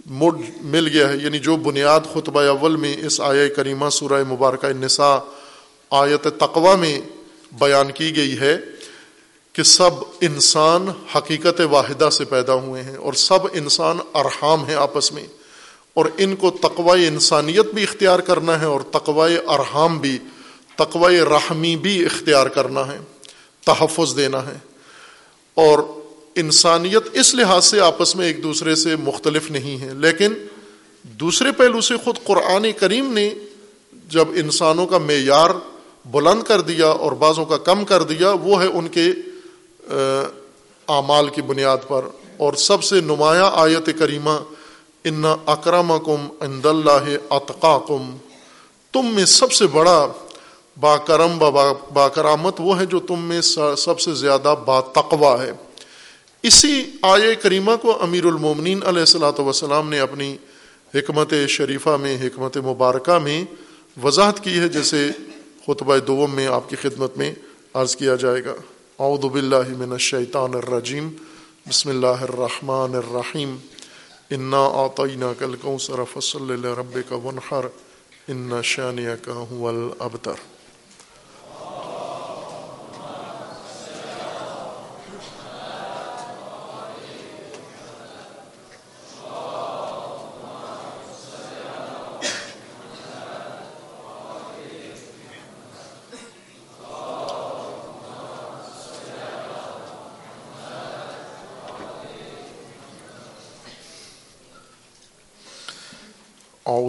موڈ مل گیا ہے۔ یعنی جو بنیاد خطبہ اول میں اس آیا کریمہ سورہ مبارکہ النساء آیت تقوا میں بیان کی گئی ہے کہ سب انسان حقیقت واحدہ سے پیدا ہوئے ہیں اور سب انسان ارحام ہیں آپس میں۔ اور ان کو تقوی انسانیت بھی اختیار کرنا ہے اور تقوی ارحام بھی، تقوی رحمی بھی اختیار کرنا ہے، تحفظ دینا ہے۔ اور انسانیت اس لحاظ سے آپس میں ایک دوسرے سے مختلف نہیں ہے، لیکن دوسرے پہلو سے خود قرآن کریم نے جب انسانوں کا معیار بلند کر دیا اور بعضوں کا کم کر دیا، وہ ہے ان کے اعمال کی بنیاد پر۔ اور سب سے نمایاں آیت کریمہ، ان اکرم کم اند اللہ اطقا کم تم میں سب سے بڑا با کرم با کرامت وہ ہے جو تم میں سب سے زیادہ با تقوا ہے اسی آئے کریمہ کو امیر المومنین علیہ السلاۃ وسلام نے اپنی حکمت شریفہ میں، حکمت مبارکہ میں وضاحت کی ہے، جیسے خطبہ دوم میں آپ کی خدمت میں عرض کیا جائے گا۔ اعوذ باللہ من الشیطان الرجیم۔ بسم اللہ الرحمن الرحیم۔ انا آطینہ کل کوثر فصل لربک ونحر ان شانیک هو الابتر۔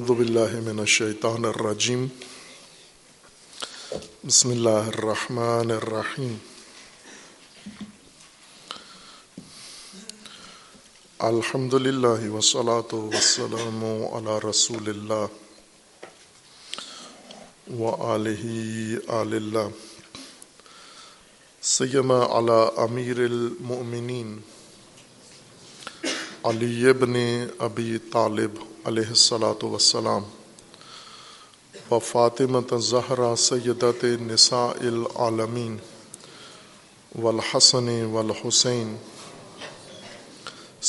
اعوذ باللہ من الشیطان الرجیم. بسم اللہ الرحمن الرحیم. الحمد للہ وسلاۃ وسلم علی رسول اللہ و علیہ آل اللہ. سیما علی امیر المؤمنین علی ابن ابی طالب. علیہ السلاۃ وسلام و فاطمۃ زہرا سیدت نساء العالمین والحسن والحسین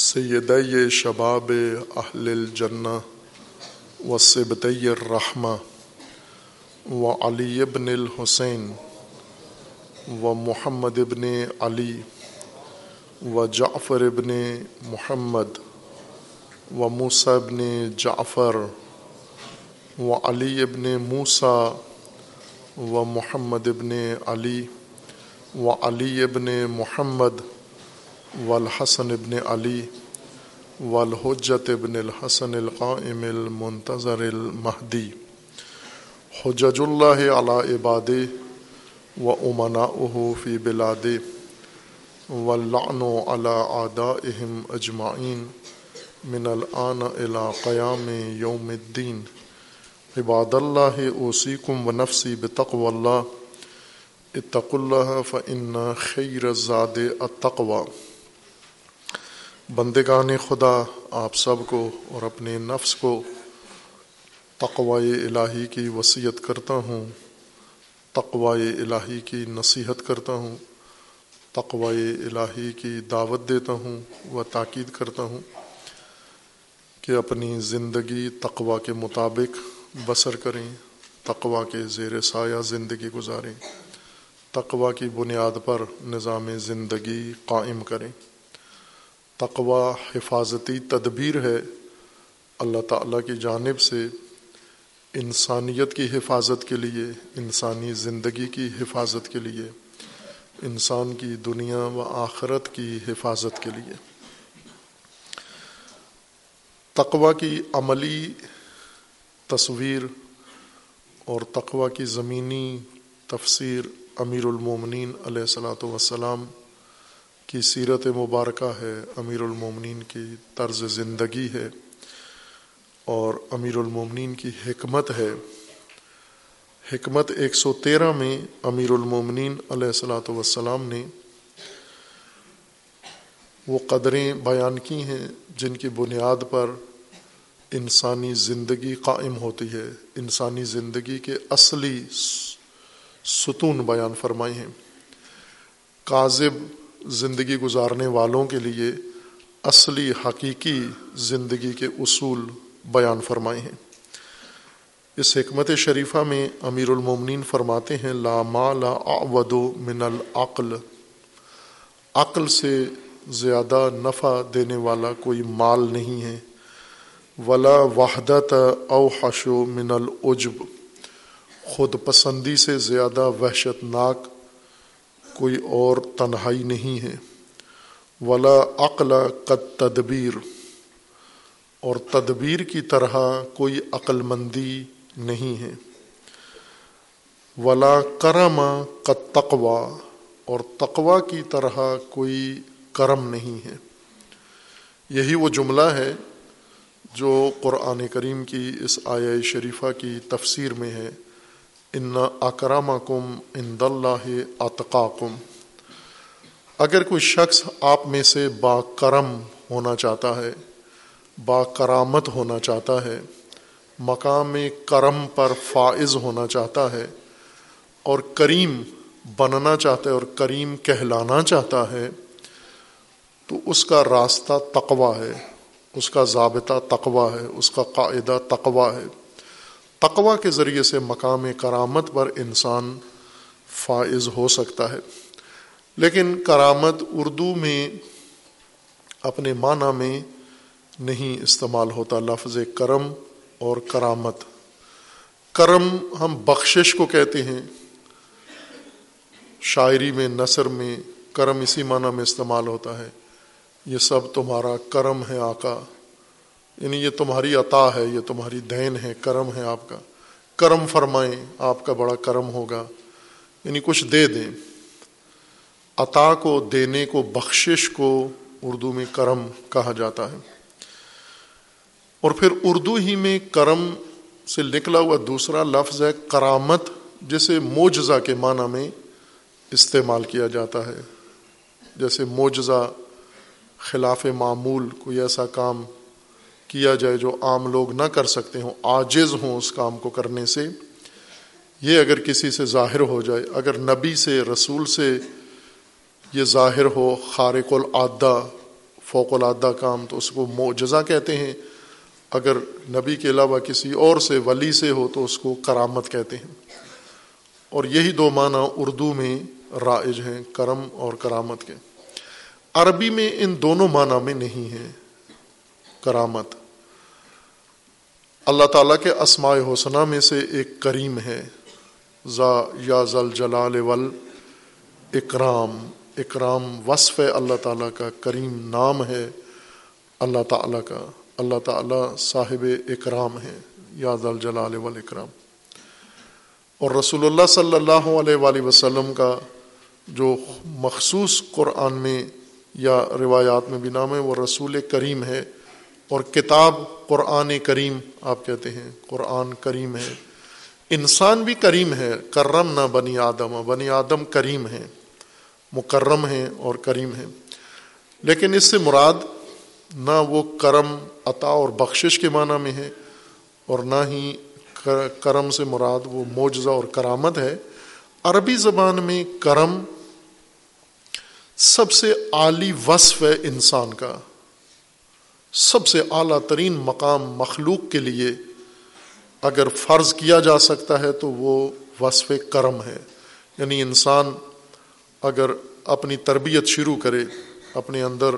سید شباب اہل الجنہ و سبت الرحمہ و علی ابن الحسین و محمد ابن علی و جعفر ابن محمد و موسا ابن جعفر و علی ابن موسا و محمد ابن علی و علی ابن محمد و الحسن ابن علی و الحجت ابن الحسن القائم المنتظر المہدی حجج اللہ علی عباد و امنا فی بلاد و لعن علی آدائہم اجمعین من الآن الى قیام یوم الدین. عباد اللہ اوسیکم و نفسی بتقو اللہ. اتق اللہ فن خیر زاد التقوى بندگان خدا، آپ سب کو اور اپنے نفس کو تقوائے الہی کی وصیت کرتا ہوں تقوائے الہی کی نصیحت کرتا ہوں تقوائے الہی کی دعوت دیتا ہوں و تاکید کرتا ہوں۔ کہ اپنی زندگی تقوا کے مطابق بسر کریں تقوا کے زیر سایہ زندگی گزاریں تقوا کی بنیاد پر نظام زندگی قائم کریں۔ تقوا حفاظتی تدبیر ہے۔ اللہ تعالیٰ کی جانب سے انسانیت کی حفاظت کے لیے، انسانی زندگی کی حفاظت کے لیے، انسان کی دنیا و آخرت کی حفاظت کے لیے۔ تقوا کی عملی تصویر اور تقوا کی زمینی تفسیر امیر المومنین علیہ السلاۃ وسلام کی سیرت مبارکہ ہے، امیر المومنین کی طرز زندگی ہے اور امیر المومنین کی حکمت ہے۔ حکمت ایک سو تیرہ میں امیر المومنین علیہ السلاۃ وسلام نے وہ قدریں بیان کی ہیں جن کی بنیاد پر انسانی زندگی قائم ہوتی ہے۔ انسانی زندگی کے اصلی ستون بیان فرمائے ہیں۔ کاذب زندگی گزارنے والوں کے لیے اصلی حقیقی زندگی کے اصول بیان فرمائے ہیں۔ اس حکمت شریفہ میں امیر المومنین فرماتے ہیں، لا مال اعود من العقل۔ عقل سے زیادہ نفع دینے والا کوئی مال نہیں ہے۔ ولا وحدت او حشو من العجب۔ خود پسندی سے زیادہ وحشت ناک کوئی اور تنہائی نہیں ہے۔ ولا عقل قد تدبیر اور تدبیر کی طرح کوئی عقل مندی نہیں ہے۔ ولا کرم قد تقوا اور تقوا کی طرح کوئی کرم نہیں ہے۔ یہی وہ جملہ ہے جو قرآن کریم کی اس آیا شریفہ کی تفسیر میں ہے۔ ان اکرام کم ان اللہ اطقاکم اگر کوئی شخص آپ میں سے با کرم ہونا چاہتا ہے، با کرامت ہونا چاہتا ہے، مقام کرم پر فائز ہونا چاہتا ہے اور کریم بننا چاہتا ہے اور کریم کہلانا چاہتا ہے تو اس کا راستہ تقوا ہے، اس کا ضابطہ تقوا ہے، اس کا قاعدہ تقوا ہے۔ تقوا کے ذریعے سے مقام کرامت پر انسان فائز ہو سکتا ہے۔ لیکن کرامت اردو میں اپنے معنی میں نہیں استعمال ہوتا، لفظ کرم اور کرامت۔ کرم ہم بخشش کو کہتے ہیں۔ شاعری میں، نثر میں کرم اسی معنی میں استعمال ہوتا ہے۔ یہ سب تمہارا کرم ہے آقا۔ یعنی یہ تمہاری عطا ہے، یہ تمہاری دین ہے، کرم ہے آپ کا۔ کرم فرمائیں، آپ کا بڑا کرم ہوگا۔ یعنی کچھ دے دیں۔ عطا کو، دینے کو، بخشش کو اردو میں کرم کہا جاتا ہے۔ اور پھر اردو ہی میں کرم سے نکلا ہوا دوسرا لفظ ہے کرامت، جسے موجزہ کے معنی میں استعمال کیا جاتا ہے۔ جیسے موجزہ خلاف معمول کوئی ایسا کام کیا جائے جو عام لوگ نہ کر سکتے ہوں آجز ہوں اس کام کو کرنے سے، یہ اگر کسی سے ظاہر ہو جائے، اگر نبی سے، رسول سے یہ ظاہر ہو، خارق العادہ، فوق العادہ کام، تو اس کو معجزہ کہتے ہیں۔ اگر نبی کے علاوہ کسی اور سے، ولی سے ہو، تو اس کو کرامت کہتے ہیں۔ اور یہی دو معنی اردو میں رائج ہیں، کرم اور کرامت کے۔ عربی میں ان دونوں معنی میں نہیں ہے۔ کرامت۔ اللہ تعالیٰ کے اسماء حسنہ میں سے ایک کریم ہے۔ ذا یا ذل جلال ول اکرام۔ اکرام وصف ہے اللہ تعالیٰ کا، کریم نام ہے اللہ تعالیٰ کا۔ اللہ تعالیٰ صاحب اکرام ہیں یاد الجلال والاکرام اور رسول اللہ صلی اللہ علیہ وآلہ وسلم کا جو مخصوص قرآن میں یا روایات میں بھی نام ہے، وہ رسول کریم ہے اور کتاب قرآن کریم آپ کہتے ہیں، قرآن کریم ہے۔ انسان بھی کریم ہے، کرم نہ بنی آدم بنی آدم کریم ہے، مکرم ہیں اور کریم ہیں لیکن اس سے مراد نہ وہ کرم، عطا اور بخشش کے معنی میں ہے اور نہ ہی کرم سے مراد وہ معجزہ اور کرامت ہے۔ عربی زبان میں کرم سب سے اعلی وصف ہے انسان کا۔ سب سے اعلیٰ ترین مقام مخلوق کے لیے اگر فرض کیا جا سکتا ہے تو وہ وصف کرم ہے۔ یعنی انسان اگر اپنی تربیت شروع کرے، اپنے اندر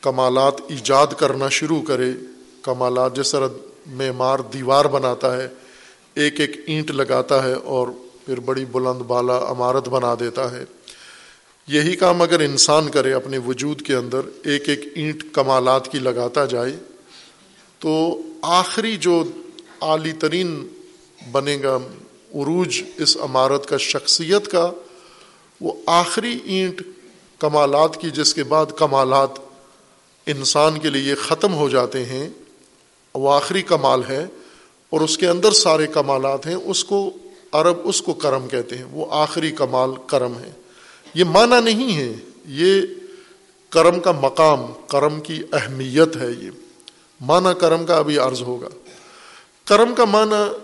کمالات ایجاد کرنا شروع کرے، کمالات جس طرح معمار دیوار بناتا ہے، ایک ایک اینٹ لگاتا ہے اور پھر بڑی بلند بالا عمارت بنا دیتا ہے یہی کام اگر انسان کرے اپنے وجود کے اندر، ایک ایک اینٹ کمالات کی لگاتا جائے، تو آخری جو اعلی ترین بنے گا عروج اس عمارت کا شخصیت کا، وہ آخری اینٹ کمالات کی، جس کے بعد کمالات انسان کے لیے ختم ہو جاتے ہیں، وہ آخری کمال ہے اور اس کے اندر سارے کمالات ہیں، اس کو عرب اس کو کرم کہتے ہیں، وہ آخری کمال کرم ہے۔ یہ معنی نہیں ہے، یہ کرم کا مقام، کرم کی اہمیت ہے یہ۔ معنی کرم کا ابھی عرض ہوگا۔ کرم کا معنی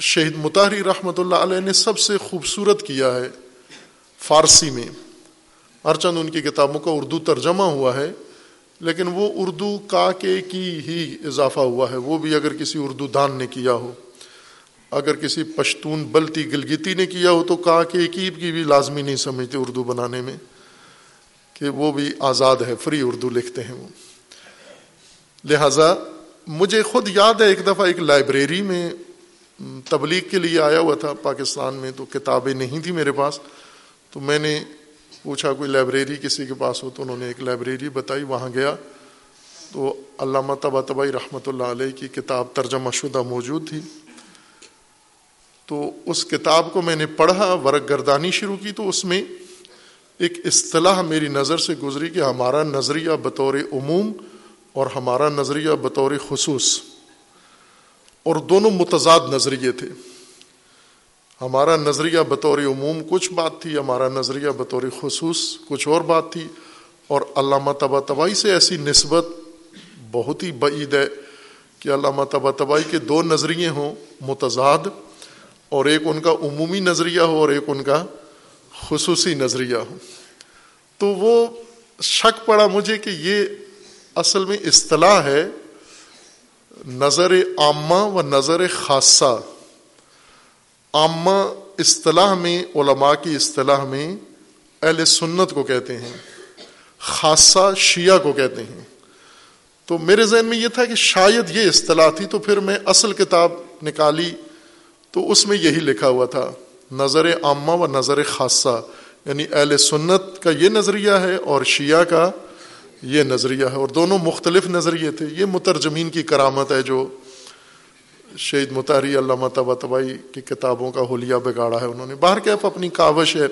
شہید متحری رحمۃ اللہ علیہ نے سب سے خوبصورت کیا ہے فارسی میں۔ ارچند ان کی کتابوں کا اردو ترجمہ ہوا ہے، لیکن وہ اردو کا کے کی ہی اضافہ ہوا ہے، وہ بھی اگر کسی اردو دان نے کیا ہو۔ اگر کسی پشتون بلتی گلگیتی نے کیا ہو تو کا کے کیب کی بھی لازمی نہیں سمجھتے اردو بنانے میں کہ وہ بھی آزاد ہے، فری اردو لکھتے ہیں وہ۔ لہذا مجھے خود یاد ہے، ایک دفعہ ایک لائبریری میں تبلیغ کے لیے آیا ہوا تھا پاکستان میں، تو کتابیں نہیں تھیں میرے پاس۔ تو میں نے پوچھا، کوئی لائبریری کسی کے پاس ہو؟ تو انہوں نے ایک لائبریری بتائی، وہاں گیا۔ تو علامہ تبا تبائی رحمۃ اللہ علیہ کی کتاب ترجمہ شدہ موجود تھی۔ تو اس کتاب کو میں نے پڑھا، ورق گردانی شروع کی، تو اس میں ایک اصطلاح میری نظر سے گزری کہ ہمارا نظریہ بطور عموم اور ہمارا نظریہ بطور خصوص۔ اور دونوں متضاد نظریے تھے۔ ہمارا نظریہ بطور عموم کچھ بات تھی، ہمارا نظریہ بطور خصوص کچھ اور بات تھی۔ اور علامہ تبا تبائی سے ایسی نسبت بہت ہی بعید ہے کہ علامہ تبا تبائی کے دو نظریے ہوں متضاد۔ اور ایک ان کا عمومی نظریہ ہو اور ایک ان کا خصوصی نظریہ ہو۔ تو وہ شک پڑا مجھے کہ یہ اصل میں اصطلاح ہے نظر عامہ و نظر خاصہ۔ عامہ اصطلاح میں، علماء کی اصطلاح میں اہل سنت کو کہتے ہیں، خاصہ شیعہ کو کہتے ہیں۔ تو میرے ذہن میں یہ تھا کہ شاید یہ اصطلاح تھی، تو پھر میں اصل کتاب نکالی تو اس میں یہی لکھا ہوا تھا، نظر عامہ و نظر خاصہ یعنی اہل سنت کا یہ نظریہ ہے اور شیعہ کا یہ نظریہ ہے، اور دونوں مختلف نظریے تھے۔ یہ مترجمین کی کرامت ہے جو شہید متحری علامہ تبا تبائی کی کتابوں کا حلیہ بگاڑا ہے۔ انہوں نے باہر کیف اپنی کاوش ہے،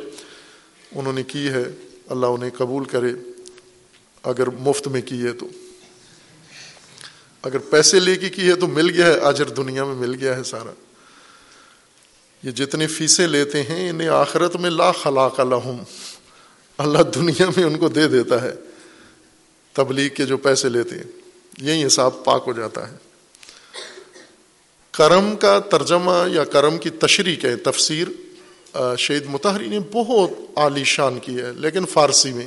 انہوں نے کی ہے، اللہ انہیں قبول کرے۔ اگر مفت میں کی ہے تو۔ اگر پیسے لے کے کی ہے تو مل گیا ہے، اجر دنیا میں مل گیا ہے سارا۔ یہ جتنے فیسیں لیتے ہیں، انہیں آخرت میں لا خلاق لہم۔ اللہ دنیا میں ان کو دے دیتا ہے، تبلیغ کے جو پیسے لیتے ہیں۔ یہی حساب پاک ہو جاتا ہے۔ کرم کا ترجمہ یا کرم کی تشریح ہے تفسیر شہید متحری نے بہت عالی شان کی ہے، لیکن فارسی میں۔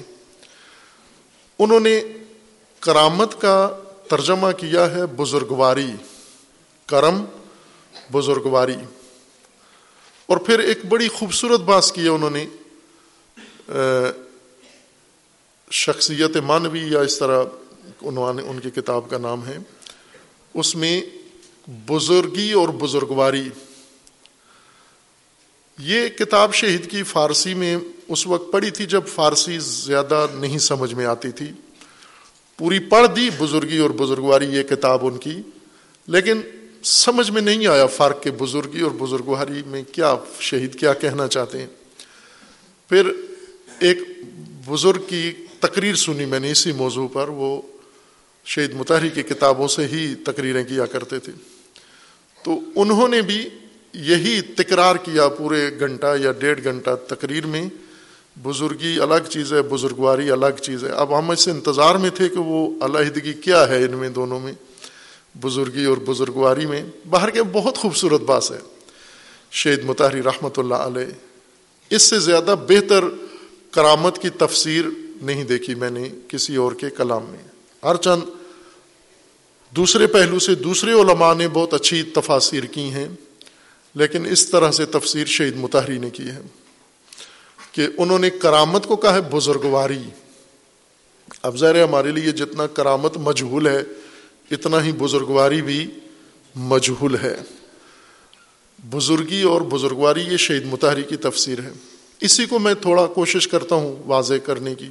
انہوں نے کرامت کا ترجمہ کیا ہے، بزرگواری۔ کرم، بزرگواری۔ اور پھر ایک بڑی خوبصورت بات کی ہے انہوں نے شخصیت مانوی یا اس طرح ان کی کتاب کا نام ہے۔ اس میں بزرگی اور بزرگواری۔ یہ کتاب شہید کی فارسی میں اس وقت پڑھی تھی جب فارسی زیادہ نہیں سمجھ میں آتی تھی۔ پوری پڑھ دی بزرگی اور بزرگواری یہ کتاب ان کی، لیکن سمجھ میں نہیں آیا فرق کے بزرگی اور بزرگواری میں کیا شہید کیا کہنا چاہتے ہیں۔ پھر ایک بزرگ کی تقریر سنی میں نے اسی موضوع پر، وہ شہید متحری کی کتابوں سے ہی تقریریں کیا کرتے تھے۔ تو انہوں نے بھی یہی تکرار کیا پورے گھنٹہ یا ڈیڑھ گھنٹہ تقریر میں، بزرگی الگ چیز ہے، بزرگواری الگ چیز ہے۔ اب ہم اس انتظار میں تھے کہ وہ علیحدگی کیا ہے ان میں دونوں میں۔ بزرگی اور بزرگواری میں باہر کے بہت خوبصورت باس ہے۔ شہید متحری رحمۃ اللہ علیہ، اس سے زیادہ بہتر کرامت کی تفسیر نہیں دیکھی میں نے کسی اور کے کلام میں۔ ہر چند دوسرے پہلو سے دوسرے علماء نے بہت اچھی تفاصیر کی ہیں، لیکن اس طرح سے تفسیر شہید متحری نے کی ہے کہ انہوں نے کرامت کو کہا ہے بزرگواری۔ اب ظاہر ہمارے لیے جتنا کرامت مجہول ہے اتنا ہی بزرگواری بھی مجہول ہے۔ بزرگی اور بزرگواری یہ شہید متحری کی تفسیر ہے۔ اسی کو میں تھوڑا کوشش کرتا ہوں واضح کرنے کی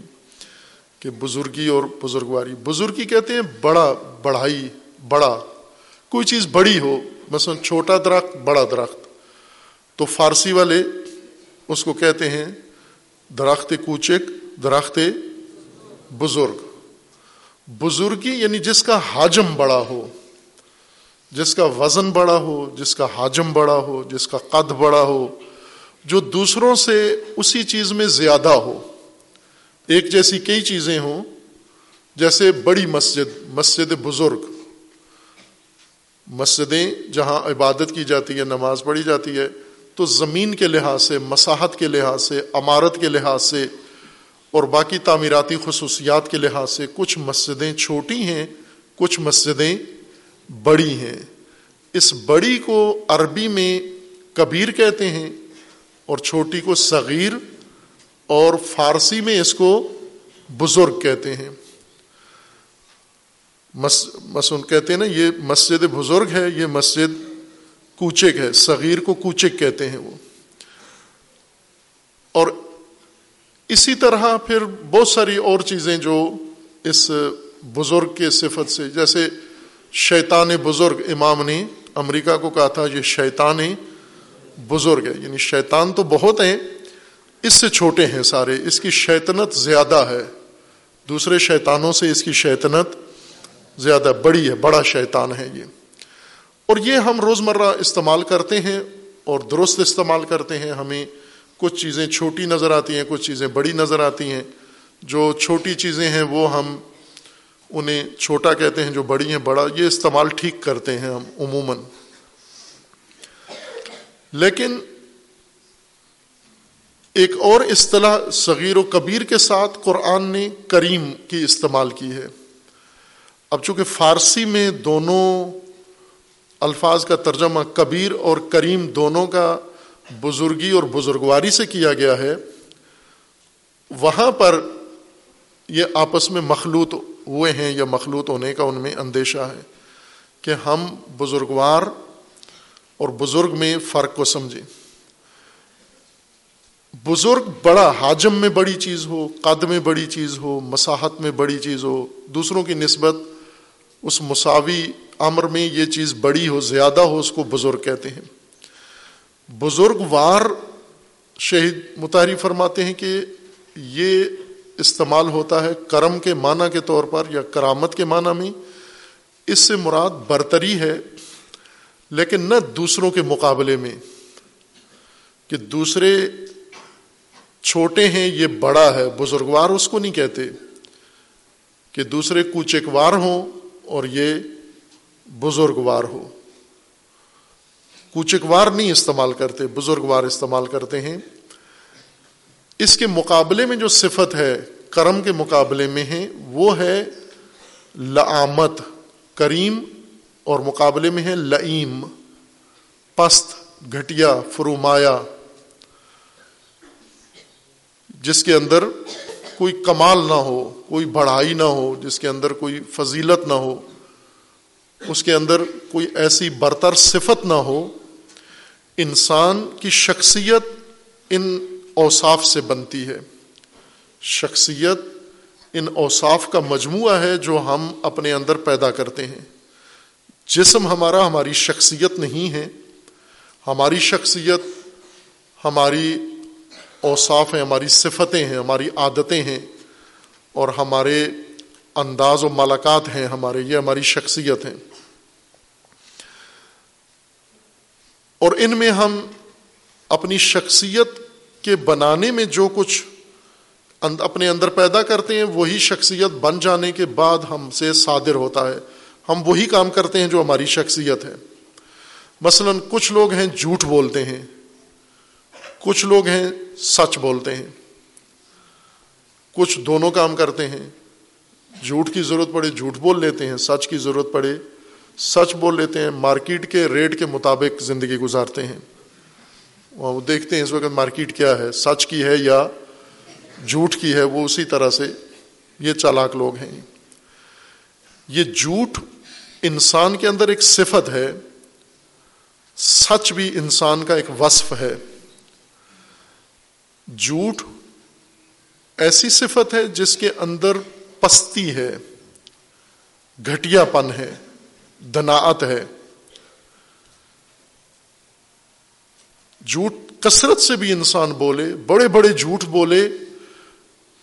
کہ بزرگی اور بزرگواری۔ بزرگی کہتے ہیں بڑا بڑھائی، بڑا۔ کوئی چیز بڑی ہو، مثلا چھوٹا درخت، بڑا درخت۔ تو فارسی والے اس کو کہتے ہیں درخت کوچک، درخت بزرگ۔ بزرگی یعنی جس کا حاجم بڑا ہو، جس کا وزن بڑا ہو، جس کا حاجم بڑا ہو، جس کا قد بڑا ہو، جو دوسروں سے اسی چیز میں زیادہ ہو۔ ایک جیسی کئی چیزیں ہوں، جیسے بڑی مسجد مسجد بزرگ۔ مسجدیں جہاں عبادت کی جاتی ہے، نماز پڑھی جاتی ہے، تو زمین کے لحاظ سے، مساحت کے لحاظ سے، عمارت کے لحاظ سے اور باقی تعمیراتی خصوصیات کے لحاظ سے کچھ مسجدیں چھوٹی ہیں، کچھ مسجدیں بڑی ہیں۔ اس بڑی کو عربی میں کبیر کہتے ہیں اور چھوٹی کو صغیر اور فارسی میں اس کو بزرگ کہتے ہیں۔ مسن کہتے ہیں نا، یہ مسجد بزرگ ہے، یہ مسجد کوچک ہے، صغیر کو کوچک کہتے ہیں وہ۔ اور اسی طرح پھر بہت ساری اور چیزیں جو اس بزرگ کے صفت سے، جیسے شیطان بزرگ امام نے، امریکہ کو کہا تھا یہ شیطان بزرگ ہے یعنی شیطان تو بہت ہیں، اس سے چھوٹے ہیں سارے، اس کی شیطنت زیادہ ہے۔ دوسرے شیطانوں سے اس کی شیطنت زیادہ بڑی ہے، بڑا شیطان ہے یہ۔ اور یہ ہم روزمرہ استعمال کرتے ہیں اور درست استعمال کرتے ہیں، ہمیں کچھ چیزیں چھوٹی نظر آتی ہیں، کچھ چیزیں بڑی نظر آتی ہیں۔ جو چھوٹی چیزیں ہیں، وہ ہم انہیں چھوٹا کہتے ہیں، جو بڑی ہیں، بڑا، یہ استعمال ٹھیک کرتے ہیں ہم، عموماً۔ لیکن ایک اور اصطلاح صغیر و کبیر کے ساتھ قرآن نے کریم کی استعمال کی ہے۔ اب چونکہ فارسی میں دونوں الفاظ کا ترجمہ کبیر اور کریم دونوں کا بزرگی اور بزرگواری سے کیا گیا ہے، وہاں پر یہ آپس میں مخلوط ہوئے ہیں یا مخلوط ہونے کا ان میں اندیشہ ہے کہ ہم بزرگوار اور بزرگ میں فرق کو سمجھیں۔ بزرگ بڑا حاجم میں بڑی چیز ہو، قد میں بڑی چیز ہو، مساحت میں بڑی چیز ہو، دوسروں کی نسبت اس مساوی امر میں یہ چیز بڑی ہو، زیادہ ہو، اس کو بزرگ کہتے ہیں۔ بزرگ وار شہید متحری فرماتے ہیں کہ یہ استعمال ہوتا ہے کرم کے معنی کے طور پر یا کرامت کے معنی میں۔ اس سے مراد برتری ہے، لیکن نہ دوسروں کے مقابلے میں۔ کہ دوسرے چھوٹے ہیں، یہ بڑا ہے بزرگوار اس کو نہیں کہتے۔ کہ دوسرے کوچکوار ہوں اور یہ بزرگوار ہو۔ کوچکوار نہیں استعمال کرتے بزرگوار استعمال کرتے ہیں۔ اس کے مقابلے میں جو صفت ہے، کرم کے مقابلے میں ہے، وہ ہے لعامت، کریم، اور مقابلے میں ہے لئیم، پست، گھٹیا فرومایا جس کے اندر کوئی کمال نہ ہو، کوئی بڑھائی نہ ہو، جس کے اندر کوئی فضیلت نہ ہو۔ اس کے اندر کوئی ایسی برتر صفت نہ ہو، انسان کی شخصیت ان اوصاف سے بنتی ہے۔ شخصیت ان اوصاف کا مجموعہ ہے جو ہم اپنے اندر پیدا کرتے ہیں۔ جسم ہمارا ہماری شخصیت نہیں ہے۔ ہماری شخصیت ہماری اوصاف ہیں، ہماری صفتیں ہیں، ہماری عادتیں ہیں۔ اور ہمارے انداز و ملاقات ہیں، ہمارے، یہ ہماری شخصیت ہیں۔ اور ان میں ہم اپنی شخصیت کے بنانے میں جو کچھ اپنے اندر پیدا کرتے ہیں، وہی شخصیت بن جانے کے بعد ہم سے صادر ہوتا ہے۔ ہم وہی کام کرتے ہیں جو ہماری شخصیت ہے۔ مثلا کچھ لوگ ہیں جھوٹ بولتے ہیں، کچھ لوگ ہیں سچ بولتے ہیں۔ کچھ دونوں کام کرتے ہیں۔ جھوٹ کی ضرورت پڑے جھوٹ بول لیتے ہیں، سچ کی ضرورت پڑے سچ بول لیتے ہیں، مارکیٹ کے ریٹ کے مطابق زندگی گزارتے ہیں۔ وہ دیکھتے ہیں اس وقت مارکیٹ کیا ہے، سچ کی ہے یا جھوٹ کی ہے، وہ اسی طرح سے یہ چالاک لوگ ہیں۔ یہ جھوٹ انسان کے اندر ایک صفت ہے، سچ بھی انسان کا ایک وصف ہے۔ جھوٹ ایسی صفت ہے جس کے اندر پستی ہے گھٹیا پن ہے۔ دناعت ہے۔ جھوٹ کثرت سے بھی انسان بولے، بڑے بڑے جھوٹ بولے،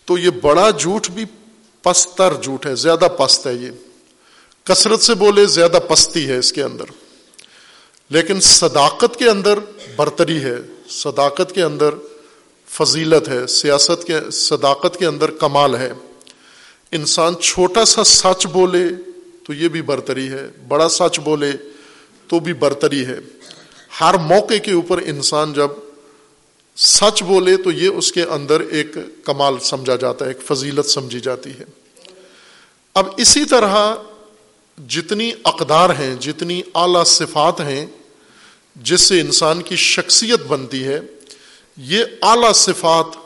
تو یہ بڑا جھوٹ بھی پستر جھوٹ ہے، زیادہ پست ہے یہ۔ کثرت سے بولے، زیادہ پستی ہے اس کے اندر۔ لیکن صداقت کے اندر برتری ہے۔ صداقت کے اندر فضیلت ہے۔ سیاست کے، صداقت کے اندر کمال ہے۔ انسان چھوٹا سا سچ بولے تو یہ بھی برتری ہے۔ بڑا سچ بولے تو بھی برتری ہے۔ ہر موقع کے اوپر انسان جب سچ بولے تو یہ اس کے اندر ایک کمال سمجھا جاتا ہے، ایک فضیلت سمجھی جاتی ہے۔ اب اسی طرح جتنی اقدار ہیں، جتنی اعلی صفات ہیں، جس سے انسان کی شخصیت بنتی ہے، یہ اعلی صفات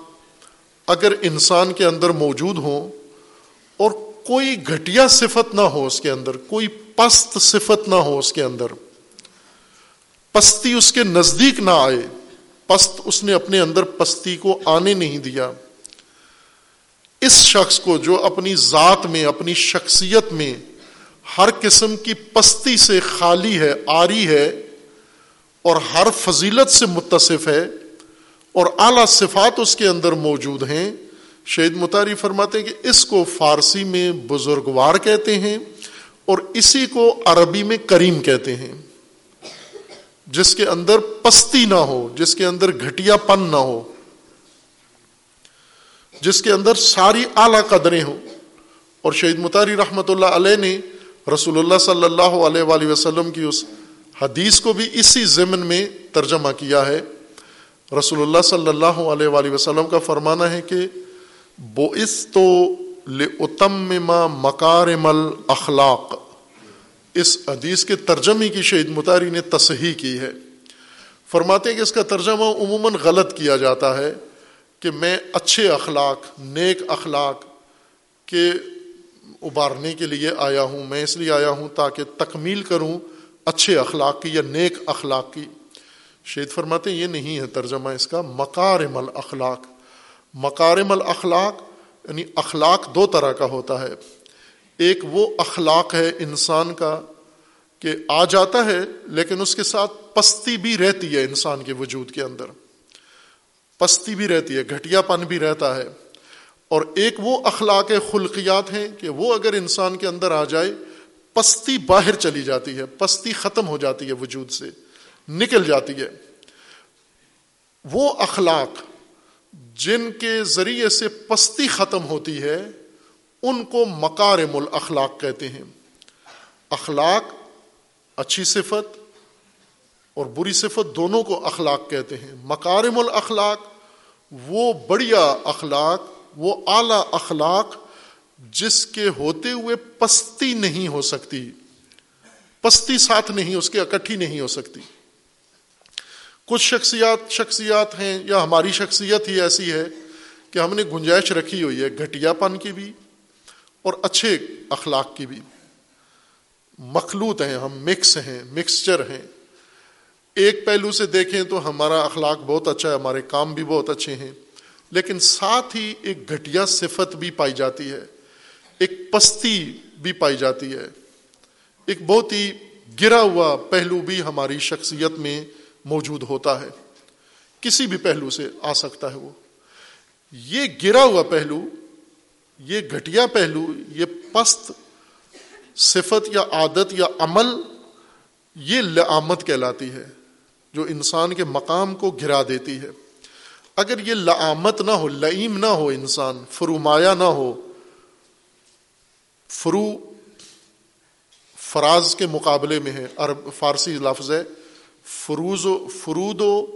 اگر انسان کے اندر موجود ہوں اور کوئی گھٹیا صفت نہ ہو اس کے اندر، کوئی پست صفت نہ ہو اس کے اندر۔ پستی اس کے نزدیک نہ آئے، پست اس نے اپنے اندر پستی کو آنے نہیں دیا۔ اس شخص کو جو اپنی ذات میں، اپنی شخصیت میں ہر قسم کی پستی سے خالی ہے، آری ہے اور ہر فضیلت سے متصف ہے اور اعلی صفات اس کے اندر موجود ہیں شہید متاری فرماتے ہیں کہ اس کو فارسی میں بزرگوار کہتے ہیں اور اسی کو عربی میں کریم کہتے ہیں۔ جس کے اندر پستی نہ ہو، جس کے اندر گھٹیا پن نہ ہو، جس کے اندر ساری اعلی قدریں ہوں۔ اور شہید متاری رحمت اللہ علیہ نے رسول اللہ صلی اللہ علیہ وآلہ وسلم کی اس حدیث کو بھی اسی ضمن میں ترجمہ کیا ہے۔ رسول اللہ صلی اللہ علیہ وآلہ وسلم کا فرمانا ہے کہ بو اس تو لتم مکارم الاخلاق اس حدیث کے ترجمے کی شہید متاری نے تصحیح کی ہے۔ فرماتے ہیں کہ اس کا ترجمہ عموماً غلط کیا جاتا ہے کہ میں اچھے اخلاق، نیک اخلاق کے ابارنے کے لیے آیا ہوں، میں اس لیے آیا ہوں تاکہ تکمیل کروں اچھے اخلاق کی یا نیک اخلاق کی۔ شہید فرماتے ہیں، یہ نہیں ہے ترجمہ اس کا، مکارم الاخلاق مکارم الاخلاق یعنی اخلاق دو طرح کا ہوتا ہے۔ ایک وہ اخلاق ہے انسان کا کہ آ جاتا ہے، لیکن اس کے ساتھ پستی بھی رہتی ہے انسان کے وجود کے اندر۔ پستی بھی رہتی ہے، گھٹیا پن بھی رہتا ہے۔ اور ایک وہ اخلاق خلقیات ہیں کہ وہ اگر انسان کے اندر آ جائے، پستی باہر چلی جاتی ہے، پستی ختم ہو جاتی ہے وجود سے، نکل جاتی ہے۔ وہ اخلاق جن کے ذریعے سے پستی ختم ہوتی ہے، ان کو مکارم الاخلاق کہتے ہیں۔ اخلاق اچھی صفت اور بری صفت دونوں کو اخلاق کہتے ہیں۔ مکارم الاخلاق وہ بڑھیا اخلاق، وہ اعلی اخلاق جس کے ہوتے ہوئے پستی نہیں ہو سکتی۔ پستی ساتھ نہیں، اس کے اکٹھی نہیں ہو سکتی۔ کچھ شخصیات شخصیات ہیں یا ہماری شخصیت ہی ایسی ہے کہ ہم نے گنجائش رکھی ہوئی ہے گھٹیا پن کی بھی اور اچھے اخلاق کی بھی۔ مخلوط ہیں، ہم مکس ہیں مکسچر ہیں۔ ایک پہلو سے دیکھیں تو ہمارا اخلاق بہت اچھا ہے، ہمارے کام بھی بہت اچھے ہیں، لیکن ساتھ ہی ایک گھٹیا صفت بھی پائی جاتی ہے۔ ایک پستی بھی پائی جاتی ہے۔ ایک بہت ہی گرا ہوا پہلو بھی ہماری شخصیت میں موجود ہوتا ہے۔ کسی بھی پہلو سے آ سکتا ہے وہ۔ یہ گرا ہوا پہلو، یہ گھٹیا پہلو، یہ پست، صفت یا عادت یا عمل، یہ لعامت کہلاتی ہے جو انسان کے مقام کو گرا دیتی ہے۔ اگر یہ لعامت نہ ہو لئیم نہ ہو انسان فرومایا نہ ہو، فرو، فراز کے مقابلے میں ہے۔ عرب، فارسی لفظ ہے۔ فروز و فرود و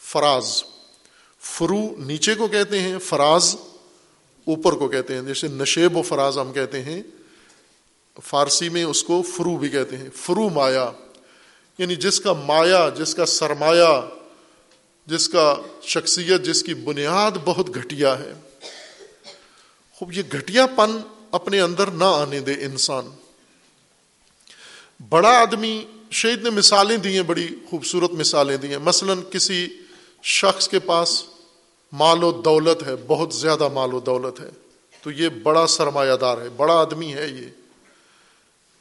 فراز. فرو نیچے کو کہتے ہیں، فراز اوپر کو کہتے ہیں، جیسے نشیب و فراز ہم کہتے ہیں، فارسی میں اس کو فرو بھی کہتے ہیں، فرو مایا. یعنی جس کا مایا، جس کا سرمایہ، جس کا شخصیت، جس کی بنیاد بہت گھٹیا ہے. خوب، یہ گھٹیا پن اپنے اندر نہ آنے دے انسان. بڑا آدمی شہید نے مثالیں دی ہیں، بڑی خوبصورت مثالیں دی ہیں۔ مثلا کسی شخص کے پاس مال و دولت ہے، بہت زیادہ مال و دولت ہے، تو یہ بڑا سرمایہ دار ہے۔ بڑا آدمی ہے یہ۔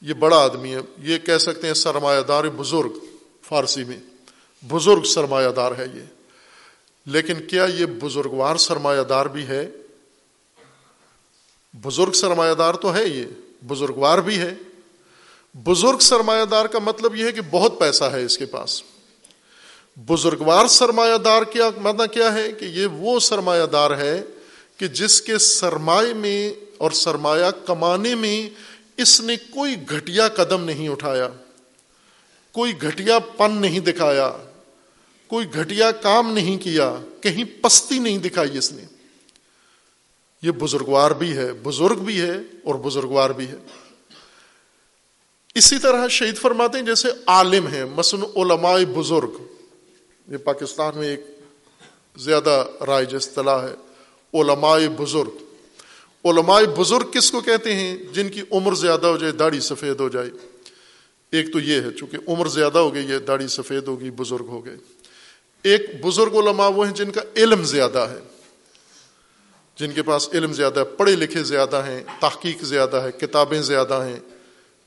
یہ بڑا آدمی ہے۔ یہ کہہ سکتے ہیں سرمایہ دار بزرگ فارسی میں۔ بزرگ سرمایہ دار ہے یہ۔ لیکن کیا یہ بزرگوار سرمایہ دار بھی ہے؟ بزرگ سرمایہ دار تو ہے یہ۔ بزرگوار بھی ہے۔ بزرگ سرمایہ دار کا مطلب یہ ہے کہ بہت پیسہ ہے اس کے پاس۔ بزرگوار سرمایہ دار کیا مطلب کیا ہے کہ یہ وہ سرمایہ دار ہے کہ جس کے سرمایہ میں اور سرمایہ کمانے میں اس نے کوئی گھٹیا قدم نہیں اٹھایا، کوئی گھٹیا پن نہیں دکھایا، کوئی گھٹیا کام نہیں کیا، کہیں پستی نہیں دکھائی اس نے۔ یہ بزرگوار بھی ہے، بزرگ بھی ہے اور بزرگوار بھی ہے۔ اسی طرح شہید فرماتے ہیں جیسے عالم ہیں، مثلاً علماء بزرگ۔ یہ پاکستان میں ایک زیادہ رائج اصطلاح ہے، علماء بزرگ۔ علماء بزرگ کس کو کہتے ہیں؟ جن کی عمر زیادہ ہو جائے، داڑھی سفید ہو جائے۔ ایک تو یہ ہے، چونکہ عمر زیادہ ہو گئی ہے داڑھی سفید ہوگی، بزرگ ہو گئے۔ ایک بزرگ علماء وہ ہیں جن کا علم زیادہ ہے۔ جن کے پاس علم زیادہ ہے، پڑھے لکھے زیادہ ہیں، تحقیق زیادہ ہے، کتابیں زیادہ ہیں۔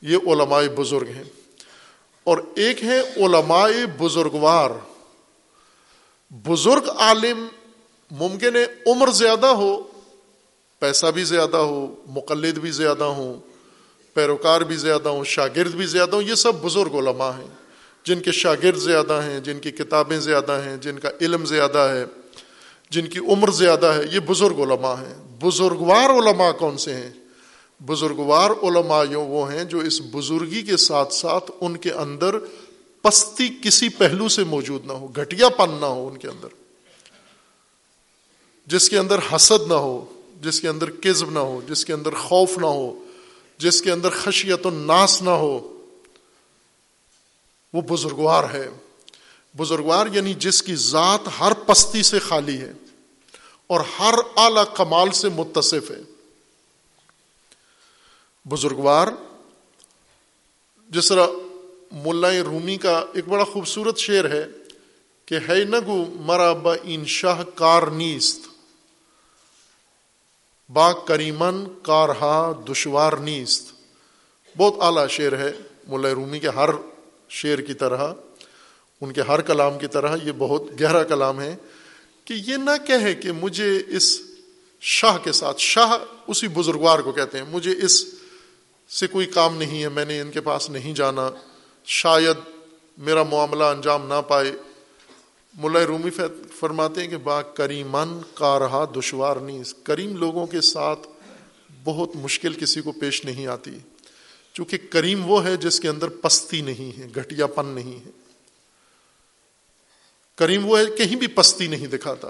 یہ علماء بزرگ ہیں۔ اور ایک ہے علماء بزرگوار۔ بزرگ عالم ممکن ہے عمر زیادہ ہو، پیسہ بھی زیادہ ہو، مقلد بھی زیادہ ہوں، پیروکار بھی زیادہ ہوں، شاگرد بھی زیادہ ہوں، یہ سب بزرگ علماء ہیں۔ جن کے شاگرد زیادہ ہیں، جن کی کتابیں زیادہ ہیں، جن کا علم زیادہ ہے، جن کی عمر زیادہ ہے، یہ بزرگ علماء ہیں۔ بزرگوار علماء کون سے ہیں؟ بزرگوار علماء وہ ہیں جو اس بزرگی کے ساتھ ساتھ ان کے اندر پستی کسی پہلو سے موجود نہ ہو، گھٹیا پن نہ ہو ان کے اندر۔ جس کے اندر حسد نہ ہو، جس کے اندر کزب نہ ہو، جس کے اندر خوف نہ ہو، جس کے اندر خشیت و ناس نہ ہو، وہ بزرگوار ہے۔ بزرگوار یعنی جس کی ذات ہر پستی سے خالی ہے اور ہر اعلی کمال سے متصف ہے۔ بزرگوار، جس طرح ملا رومی کا ایک بڑا خوبصورت شعر ہے کہ ہے نگو مرا با ان شاہ کار نیست، با کریمن کارہا دشوار نیست۔ بہت اعلیٰ شعر ہے ملا رومی کے ہر شعر کی طرح، ان کے ہر کلام کی طرح یہ بہت گہرا کلام ہے کہ یہ نہ کہے کہ مجھے اس شاہ کے ساتھ، شاہ اسی بزرگوار کو کہتے ہیں، مجھے اس سے کوئی کام نہیں ہے، میں نے ان کے پاس نہیں جانا۔ شاید میرا معاملہ انجام نہ پائے۔ ملا رومی فرماتے ہیں کہ با کریمن کا رہا دشوار نہیں۔ کریم لوگوں کے ساتھ بہت مشکل کسی کو پیش نہیں آتی۔ چونکہ کریم وہ ہے جس کے اندر پستی نہیں ہے، گھٹیا پن نہیں ہے۔ کریم وہ ہے، کہیں بھی پستی نہیں دکھاتا۔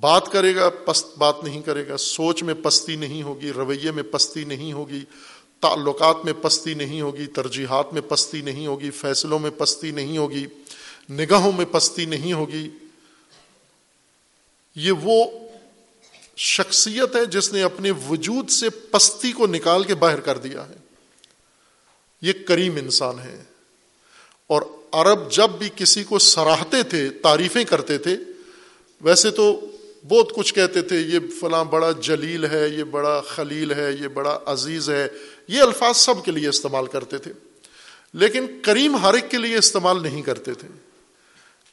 بات کرے گا، پست بات نہیں کرے گا، سوچ میں پستی نہیں ہوگی، رویے میں پستی نہیں ہوگی، تعلقات میں پستی نہیں ہوگی، ترجیحات میں پستی نہیں ہوگی، فیصلوں میں پستی نہیں ہوگی، نگاہوں میں پستی نہیں ہوگی، یہ وہ شخصیت ہے جس نے اپنے وجود سے پستی کو نکال کے باہر کر دیا ہے۔ یہ کریم انسان ہے۔ اور عرب جب بھی کسی کو سراہتے تھے، تعریفیں کرتے تھے، ویسے تو بہت کچھ کہتے تھے، یہ فلاں بڑا جلیل ہے، یہ بڑا خلیل ہے، یہ بڑا عزیز ہے۔ یہ الفاظ سب کے لیے استعمال کرتے تھے، لیکن کریم ہر ایک کے لیے استعمال نہیں کرتے تھے۔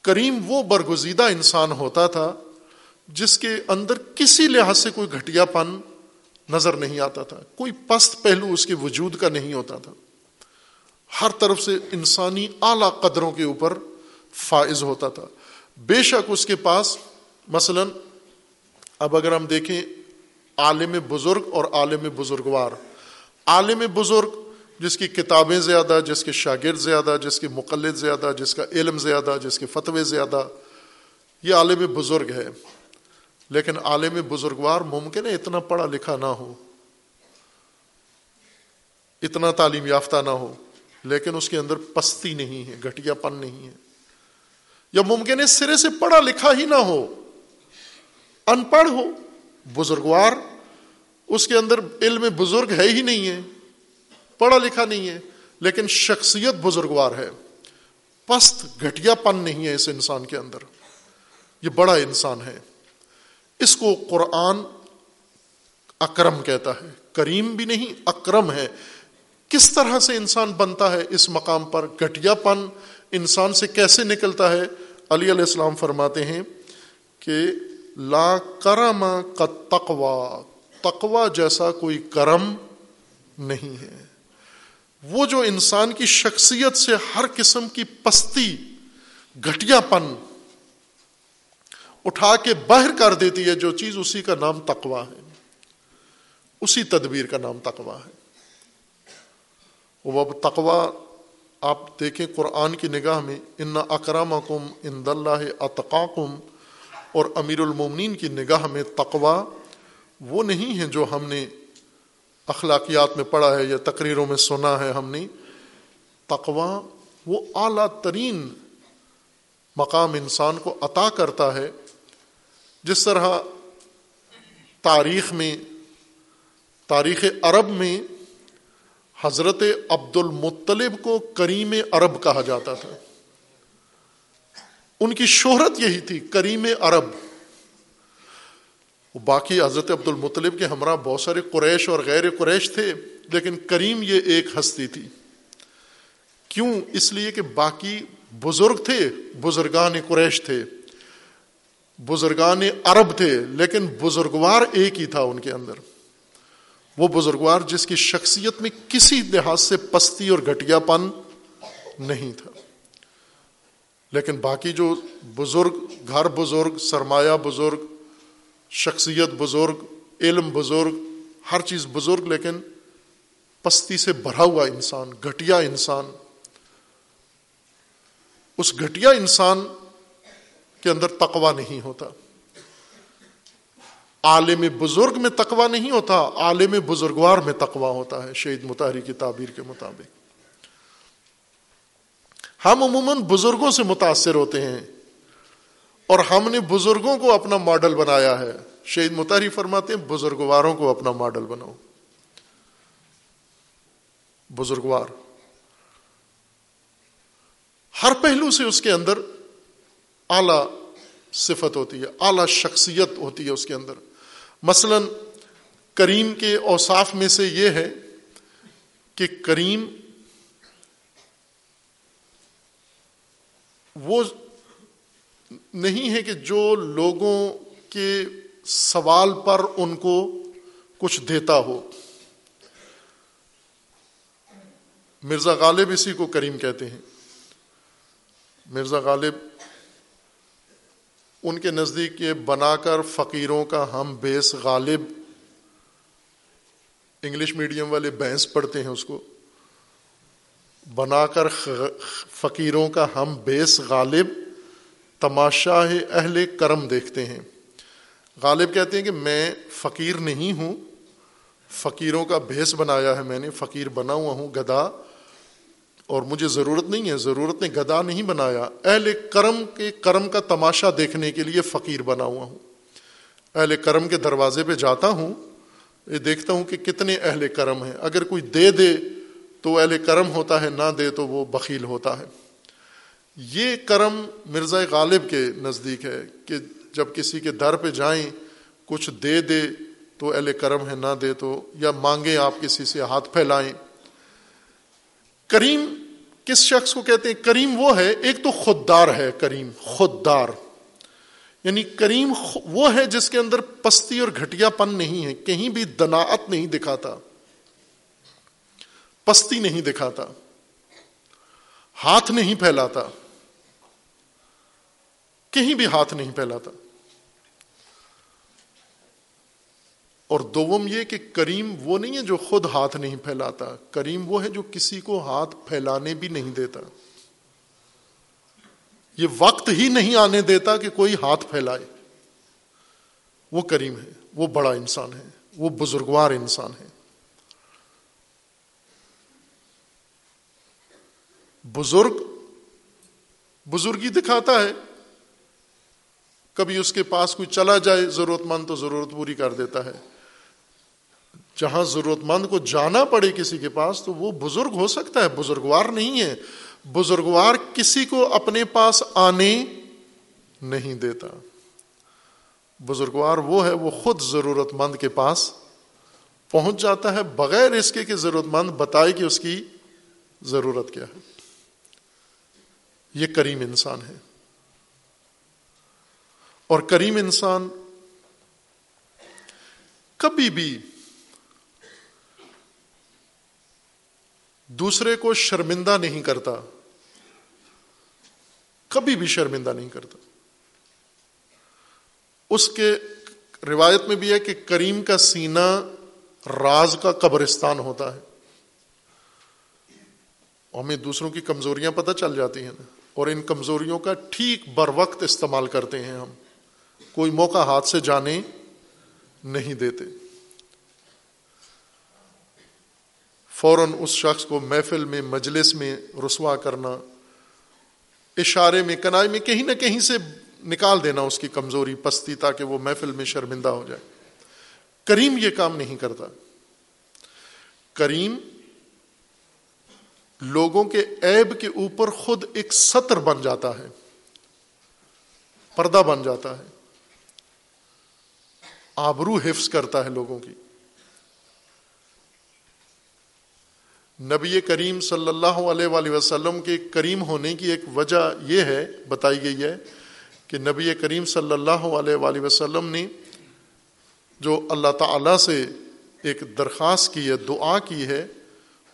کریم وہ برگزیدہ انسان ہوتا تھا جس کے اندر کسی لحاظ سے کوئی گھٹیا پن نظر نہیں آتا تھا، کوئی پست پہلو اس کے وجود کا نہیں ہوتا تھا۔ ہر طرف سے انسانی اعلی قدروں کے اوپر فائز ہوتا تھا۔ بے شک اس کے پاس مثلا اب اگر ہم دیکھیں عالم بزرگ اور عالم بزرگوار، عالم بزرگ جس کی کتابیں زیادہ، جس کے شاگرد زیادہ، جس کے مقلد زیادہ، جس کا علم زیادہ، جس کے فتوے زیادہ، یہ عالم بزرگ ہے۔ لیکن عالم بزرگوار ممکن ہے اتنا پڑھا لکھا نہ ہو، اتنا تعلیم یافتہ نہ ہو، لیکن اس کے اندر پستی نہیں ہے گٹیا پن نہیں ہے۔ یا ممکن ہے سرے سے پڑھا لکھا ہی نہ ہو۔ ان پڑھ ہو بزرگوار، اس کے اندر علم بزرگ ہے ہی نہیں ہے، پڑھا لکھا نہیں ہے، لیکن شخصیت بزرگوار ہے۔ پست گٹیا پن نہیں ہے اس انسان کے اندر۔ یہ بڑا انسان ہے۔ اس کو قرآن اکرم کہتا ہے۔ کریم بھی نہیں، اکرم ہے۔ کس طرح سے انسان بنتا ہے اس مقام پر؟ گٹیا پن انسان سے کیسے نکلتا ہے؟ علی علیہ السلام فرماتے ہیں کہ لا کرم کا تقوا تقوا جیسا کوئی کرم نہیں ہے۔ وہ جو انسان کی شخصیت سے ہر قسم کی پستی گٹیا پن اٹھا کے باہر کر دیتی ہے، جو چیز اسی کا نام تقوا ہے۔ اسی تدبیر کا نام تقوا ہے۔ وہ تقوا آپ دیکھیں قرآن کی نگاہ میں، ان اکرام کم ان دلہ اطقاکم اور امیر المومنین کی نگاہ میں تقوا وہ نہیں ہے جو ہم نے اخلاقیات میں پڑھا ہے یا تقریروں میں سنا ہے ہم نے۔ تقوا وہ اعلیٰ ترین مقام انسان کو عطا کرتا ہے۔ جس طرح تاریخ میں، تاریخ عرب میں حضرت عبد المطلب کو کریم عرب کہا جاتا تھا۔ ان کی شہرت یہی تھی، کریم عرب۔ باقی حضرت عبد المطلب کے ہمراہ بہت سارے قریش اور غیر قریش تھے، لیکن کریم یہ ایک ہستی تھی۔ کیوں؟ اس لیے کہ باقی بزرگ تھے، بزرگان قریش تھے۔ بزرگان عرب تھے، لیکن بزرگوار ایک ہی تھا ان کے اندر۔ وہ بزرگوار جس کی شخصیت میں کسی لحاظ سے پستی اور گھٹیا پن نہیں تھا۔ لیکن باقی جو بزرگ، گھر بزرگ، سرمایہ بزرگ، شخصیت بزرگ، علم بزرگ، ہر چیز بزرگ، لیکن پستی سے بھرا ہوا انسان، گھٹیا انسان، اس گھٹیا انسان کے اندر تقوا نہیں ہوتا۔ عالم بزرگ میں تقوا نہیں ہوتا، عالم بزرگوار میں تقوا ہوتا ہے، شہید متحری کی تعبیر کے مطابق۔ ہم عموماً بزرگوں سے متاثر ہوتے ہیں اور ہم نے بزرگوں کو اپنا ماڈل بنایا ہے۔ شہید متحری فرماتے ہیں، بزرگواروں کو اپنا ماڈل بناؤ۔ بزرگوار۔ ہر پہلو سے اس کے اندر اعلی صفت ہوتی ہے، اعلی شخصیت ہوتی ہے اس کے اندر۔ مثلا کریم کے اوصاف میں سے یہ ہے کہ کریم وہ نہیں ہے کہ جو لوگوں کے سوال پر ان کو کچھ دیتا ہو۔ مرزا غالب اسی کو کریم کہتے ہیں۔ مرزا غالب ان کے نزدیک یہ بنا کر فقیروں کا ہم بیس غالب انگلش میڈیم والے بینس پڑھتے ہیں اس کو۔ بنا کر فقیروں کا ہم بیس غالب تماشا اہل کرم دیکھتے ہیں۔ غالب کہتے ہیں کہ میں فقیر نہیں ہوں، فقیروں کا بھیس بنایا ہے میں نے، فقیر بنا ہوا ہوں گدا۔ اور مجھے ضرورت نہیں ہے، ضرورت نے گدا نہیں بنایا۔ اہل کرم کے کرم کا تماشا دیکھنے کے لیے فقیر بنا ہوا ہوں۔ اہل کرم کے دروازے پہ جاتا ہوں، یہ دیکھتا ہوں کہ کتنے اہل کرم ہیں۔ اگر کوئی دے دے تو اہل کرم ہوتا ہے، نہ دے تو وہ بخیل ہوتا ہے۔ یہ کرم مرزا غالب کے نزدیک ہے کہ جب کسی کے در پہ جائیں، کچھ دے دے تو اہل کرم ہے نہ دے تو، یا مانگیں آپ کسی سے ہاتھ پھیلائیں۔ کریم کس شخص کو کہتے ہیں؟ کریم وہ ہے، ایک تو خوددار ہے، کریم، خوددار۔ یعنی کریم وہ ہے جس کے اندر پستی اور گھٹیا پن نہیں ہے، کہیں بھی دناعت نہیں دکھاتا۔ پستی نہیں دکھاتا، ہاتھ نہیں پھیلاتا، کہیں بھی ہاتھ نہیں پھیلاتا۔ اور دوم یہ کہ کریم وہ نہیں ہے جو خود ہاتھ نہیں پھیلاتا، کریم وہ ہے جو کسی کو ہاتھ پھیلانے بھی نہیں دیتا۔ یہ وقت ہی نہیں آنے دیتا کہ کوئی ہاتھ پھیلائے۔ وہ کریم ہے، وہ بڑا انسان ہے، وہ بزرگوار انسان ہے۔ بزرگ بزرگی دکھاتا ہے۔ کبھی اس کے پاس کوئی چلا جائے ضرورت مند تو ضرورت پوری کر دیتا ہے۔ جہاں ضرورت مند کو جانا پڑے کسی کے پاس، تو وہ بزرگ ہو سکتا ہے۔ بزرگوار نہیں ہے۔ بزرگوار کسی کو اپنے پاس آنے نہیں دیتا۔ بزرگوار وہ ہے، وہ خود ضرورت مند کے پاس پہنچ جاتا ہے۔ بغیر اس کے کہ ضرورت مند بتائے کہ اس کی ضرورت کیا ہے۔ یہ کریم انسان ہے۔ اور کریم انسان کبھی بھی دوسرے کو شرمندہ نہیں کرتا۔ کبھی بھی شرمندہ نہیں کرتا۔ اس کے روایت میں بھی ہے کہ کریم کا سینہ راز کا قبرستان ہوتا ہے۔ ہمیں دوسروں کی کمزوریاں پتہ چل جاتی ہیں۔ نا اور ان کمزوریوں کا ٹھیک بر وقت استعمال کرتے ہیں ہم۔ کوئی موقع ہاتھ سے جانے نہیں دیتے۔ فوراً اس شخص کو محفل میں، مجلس میں رسوا کرنا، اشارے میں، کنائی میں کہیں نہ کہیں سے نکال دینا اس کی کمزوری پستی تاکہ وہ محفل میں شرمندہ ہو جائے۔ کریم یہ کام نہیں کرتا۔ کریم لوگوں کے عیب کے اوپر خود ایک سطر بن جاتا ہے، پردہ بن جاتا ہے۔ آبرو حفظ کرتا ہے لوگوں کی۔ نبی کریم صلی اللہ علیہ وآلہ وسلم کے کریم ہونے کی ایک وجہ یہ ہے، بتائی گئی ہے کہ نبی کریم صلی اللہ علیہ وآلہ وسلم نے جو اللہ تعالی سے ایک درخواست کی ہے، دعا کی ہے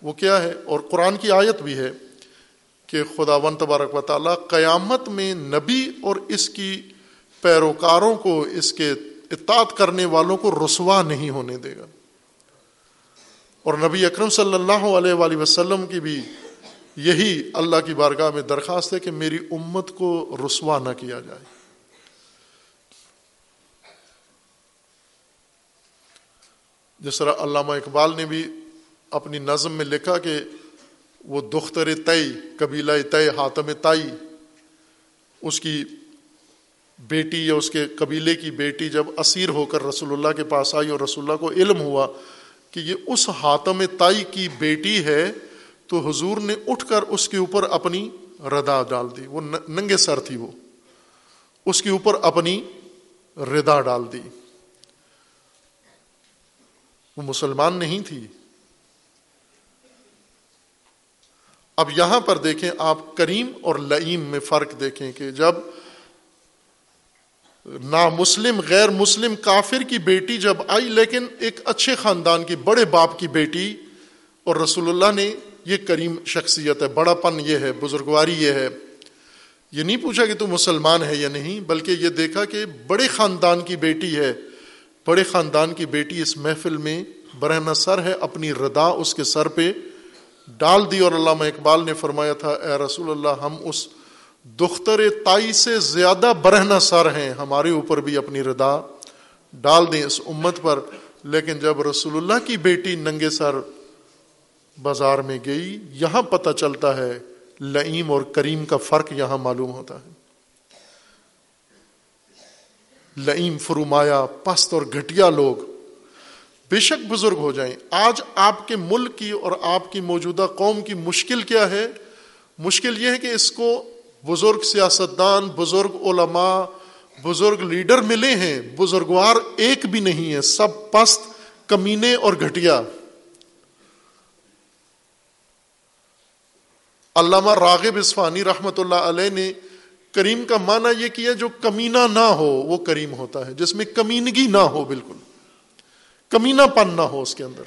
وہ کیا ہے؟ اور قرآن کی آیت بھی ہے کہ خدا ون تبارک و تعالیٰ قیامت میں نبی اور اس کی پیروکاروں کو، اس کے اطاعت کرنے والوں کو رسوا نہیں ہونے دے گا۔ اور نبی اکرم صلی اللہ علیہ وآلہ وسلم کی بھی یہی اللہ کی بارگاہ میں درخواست ہے کہ میری امت کو رسوا نہ کیا جائے۔ جس طرح علامہ اقبال نے بھی اپنی نظم میں لکھا کہ وہ دختر طے، قبیلہ طے، حاتم تائی اس کی بیٹی یا اس کے قبیلے کی بیٹی جب اسیر ہو کر رسول اللہ کے پاس آئی اور رسول اللہ کو علم ہوا کہ یہ اس حاتم تائی کی بیٹی ہے، تو حضور نے اٹھ کر اس کے اوپر اپنی ردا ڈال دی۔ وہ ننگے سر تھی وہ۔ اس کے اوپر اپنی ردا ڈال دی۔ وہ مسلمان نہیں تھی۔ اب یہاں پر دیکھیں، آپ کریم اور لئیم میں فرق دیکھیں کہ جب نا مسلم غیر مسلم کافر کی بیٹی جب آئی، لیکن ایک اچھے خاندان کی بڑے باپ کی بیٹی، اور رسول اللہ نے یہ کریم شخصیت ہے، بڑا پن یہ ہے، بزرگواری یہ ہے۔ یہ نہیں پوچھا کہ تو مسلمان ہے یا نہیں، بلکہ یہ دیکھا کہ بڑے خاندان کی بیٹی ہے۔ بڑے خاندان کی بیٹی اس محفل میں برہنہ سر ہے، اپنی ردا اس کے سر پہ ڈال دی اور علامہ اقبال نے فرمایا تھا، اے رسول اللہ، ہم اس دختر تائی سے زیادہ برہنہ سر ہیں، ہمارے اوپر بھی اپنی ردا ڈال دیں اس امت پر. لیکن جب رسول اللہ کی بیٹی ننگے سر بازار میں گئی، یہاں پتہ چلتا ہے لئیم اور کریم کا فرق یہاں معلوم ہوتا ہے۔ لئیم فرمایا پست اور گھٹیا لوگ بے شک بزرگ ہو جائیں۔ آج آپ کے ملک کی اور آپ کی موجودہ قوم کی مشکل کیا ہے؟ مشکل یہ ہے کہ اس کو بزرگ سیاستدان، بزرگ علماء، بزرگ لیڈر ملے ہیں۔ بزرگوار ایک بھی نہیں ہے۔ سب پست، کمینے اور گھٹیا۔ علامہ راغب اسفانی رحمۃ اللہ علیہ نے کریم کا معنی یہ کیا جو کمینہ نہ ہو، وہ کریم ہوتا ہے۔ جس میں کمینگی نہ ہو، بالکل۔ کمینہ پن نہ ہو اس کے اندر۔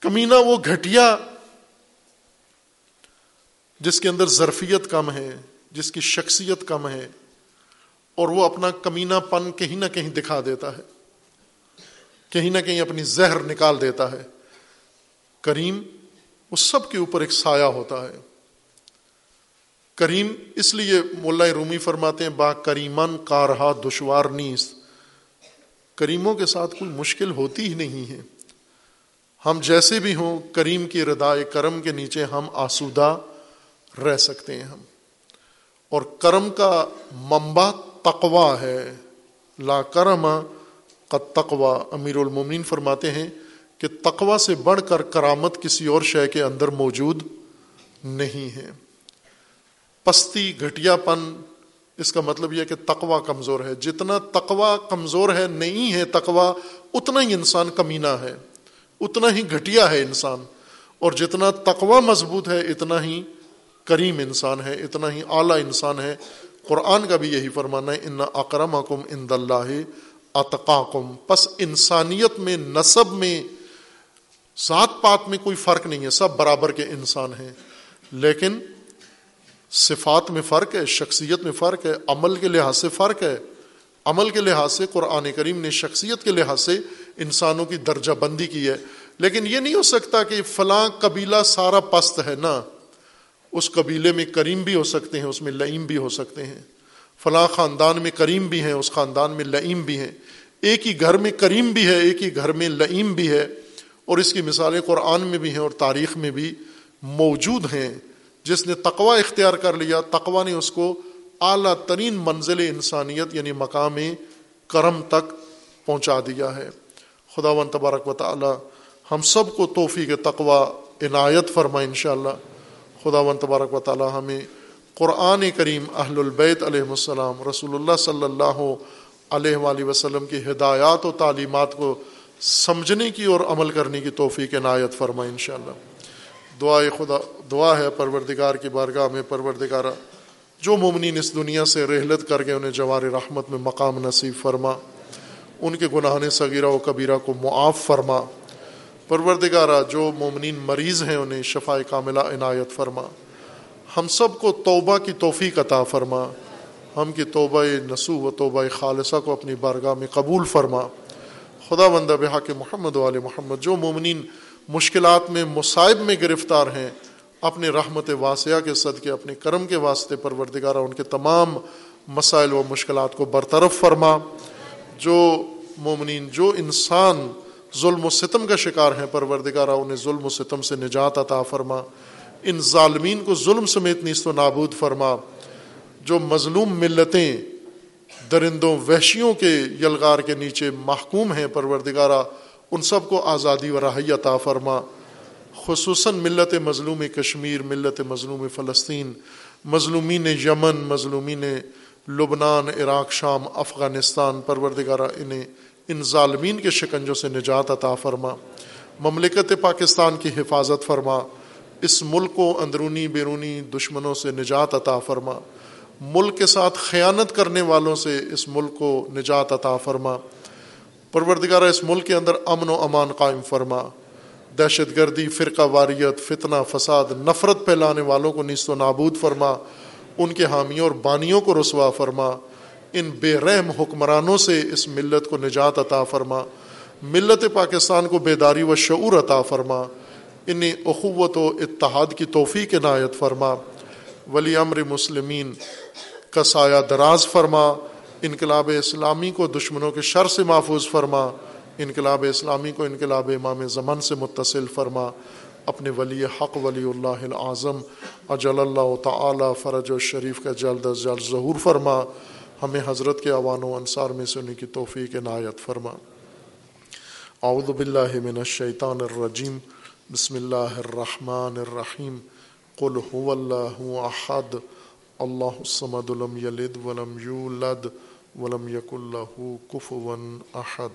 کمینہ وہ گھٹیا جس کے اندر ظرفیت کم ہے، جس کی شخصیت کم ہے، اور وہ اپنا کمینہ پن کہیں نہ کہیں دکھا دیتا ہے۔ کہیں نہ کہیں اپنی زہر نکال دیتا ہے۔ کریم وہ سب کے اوپر ایک سایہ ہوتا ہے۔ کریم اس لیے مولا رومی فرماتے ہیں، با کریمن کارہا دشوار نیس کریموں کے ساتھ کوئی مشکل ہوتی ہی نہیں ہے۔ ہم جیسے بھی ہوں، کریم کی ردائے کرم کے نیچے ہم آسودہ رہ سکتے ہیں ہم۔ اور کرم کا منبع تقوا ہے۔ لا کرم کا تقوا امیر المومن فرماتے ہیں کہ تقوا سے بڑھ کر کرامت کسی اور شے کے اندر موجود نہیں ہے۔ پستی گھٹیا پن اس کا مطلب یہ کہ تقوا کمزور ہے۔ جتنا تقوا کمزور ہے، نہیں ہے تقوا اتنا ہی انسان کمینہ ہے۔ اتنا ہی گھٹیا ہے انسان۔ اور جتنا تقوا مضبوط ہے، اتنا ہی کریم انسان ہے، اتنا ہی اعلیٰ انسان ہے۔ قرآن کا بھی یہی فرمانا ہے، ان اکرم اکم ان دلہ اطقاکم پس انسانیت میں نصب میں، ذات پات میں کوئی فرق نہیں ہے۔ سب برابر کے انسان ہیں۔ لیکن صفات میں فرق ہے، شخصیت میں فرق ہے، عمل کے لحاظ سے فرق ہے۔ عمل کے لحاظ سے قرآن کریم نے شخصیت کے لحاظ سے انسانوں کی درجہ بندی کی ہے۔ لیکن یہ نہیں ہو سکتا کہ فلاں قبیلہ سارا پست ہے نا۔ اس قبیلے میں کریم بھی ہو سکتے ہیں، اس میں لئیم بھی ہو سکتے ہیں۔ فلاں خاندان میں کریم بھی ہیں، اس خاندان میں لئیم بھی ہیں۔ ایک ہی گھر میں کریم بھی ہے، ایک ہی گھر میں لئیم بھی ہے۔ اور اس کی مثالیں قرآن میں بھی ہیں اور تاریخ میں بھی موجود ہیں۔ جس نے تقوا اختیار کر لیا تقوا نے اس کو اعلیٰ ترین منزل انسانیت یعنی مقام کرم تک پہنچا دیا ہے۔ خدا و تبارک و تعالی ہم سب کو توفیق تقوا عنایت فرمائے ان شاء اللہ خدا و تبارک و تعالی ہمیں قرآن کریم اہل البیت علیہ السلام رسول اللہ صلی اللہ علیہ وآلہ وسلم کی ہدایات و تعلیمات کو سمجھنے کی اور عمل کرنے کی توفیق عنایت فرمائے ان شاء اللہ دعائے خدا، دعا ہے پروردگار کی بارگاہ میں پروردگارہ، جو ممنین اس دنیا سے رحلت کر کے انہیں جوار رحمت میں مقام نصیب فرما، ان کے گناہ صغیرہ و کبیرہ کو معاف فرما۔ پروردگارہ، جو مومنین مریض ہیں انہیں شفا کاملہ عنایت فرما۔ ہم سب کو توبہ کی توفیق عطا فرما۔ ہم کی توبہ نسو و توبہ خالصہ کو اپنی بارگاہ میں قبول فرما۔ خدا بندہ بحا کے محمد وال محمد، جو مومنین مشکلات میں، مصائب میں گرفتار ہیں، اپنے رحمت واسعہ کے صدقے، اپنے کرم کے واسطے پروردگارہ ان کے تمام مسائل و مشکلات کو برطرف فرما۔ جو مومنین، جو انسان ظلم و ستم کا شکار ہیں، پروردگارہ انہیں ظلم و ستم سے نجات عطا فرما۔ ان ظالمین کو ظلم سمیت نیست و نابود فرما۔ جو مظلوم ملتیں درندوں، وحشیوں کے یلغار کے نیچے محکوم ہیں، پروردگارہ ان سب کو آزادی و راہی عطا فرما، خصوصاً ملت مظلوم کشمیر، ملت مظلوم فلسطین، مظلومین یمن، مظلومین لبنان، عراق، شام، افغانستان، پروردگارہ، انہیں ان ظالمین کے شکنجوں سے نجات عطا فرما۔ مملکت پاکستان کی حفاظت فرما۔ اس ملک کو اندرونی بیرونی دشمنوں سے نجات عطا فرما۔ ملک کے ساتھ خیانت کرنے والوں سے اس ملک کو نجات عطا فرما۔ پروردگارہ اس ملک کے اندر امن و امان قائم فرما۔ دہشت گردی، فرقہ واریت، فتنہ، فساد، نفرت پھیلانے والوں کو نیست و نابود فرما۔ ان کے حامیوں اور بانیوں کو رسوا فرما۔ ان بے رحم حکمرانوں سے اس ملت کو نجات عطا فرما۔ ملت پاکستان کو بیداری و شعور عطا فرما۔ انہیں اخوت و اتحاد کی توفیق عنایت فرما۔ ولی امر مسلمین کا سایہ دراز فرما۔ انقلاب اسلامی کو دشمنوں کے شر سے محفوظ فرما، انقلاب اسلامی کو انقلاب امام زمن سے متصل فرما۔ اپنے ولی حق، ولی اللہ اعظم اجل اللہ تعالی فرج و شریف کا جلد از جلد ظہور فرما۔ ہمیں حضرت کے عوان و انصار میں سے انہیں کی توفیق عنایت فرما۔ اعوذ باللہ من الشیطان الرجیم۔ بسم اللہ الرحمن الرحیم۔ قل هو اللہ احد۔ اللہ الصمد لم یلد ولم یولد۔ ولم يكن له كفوا احد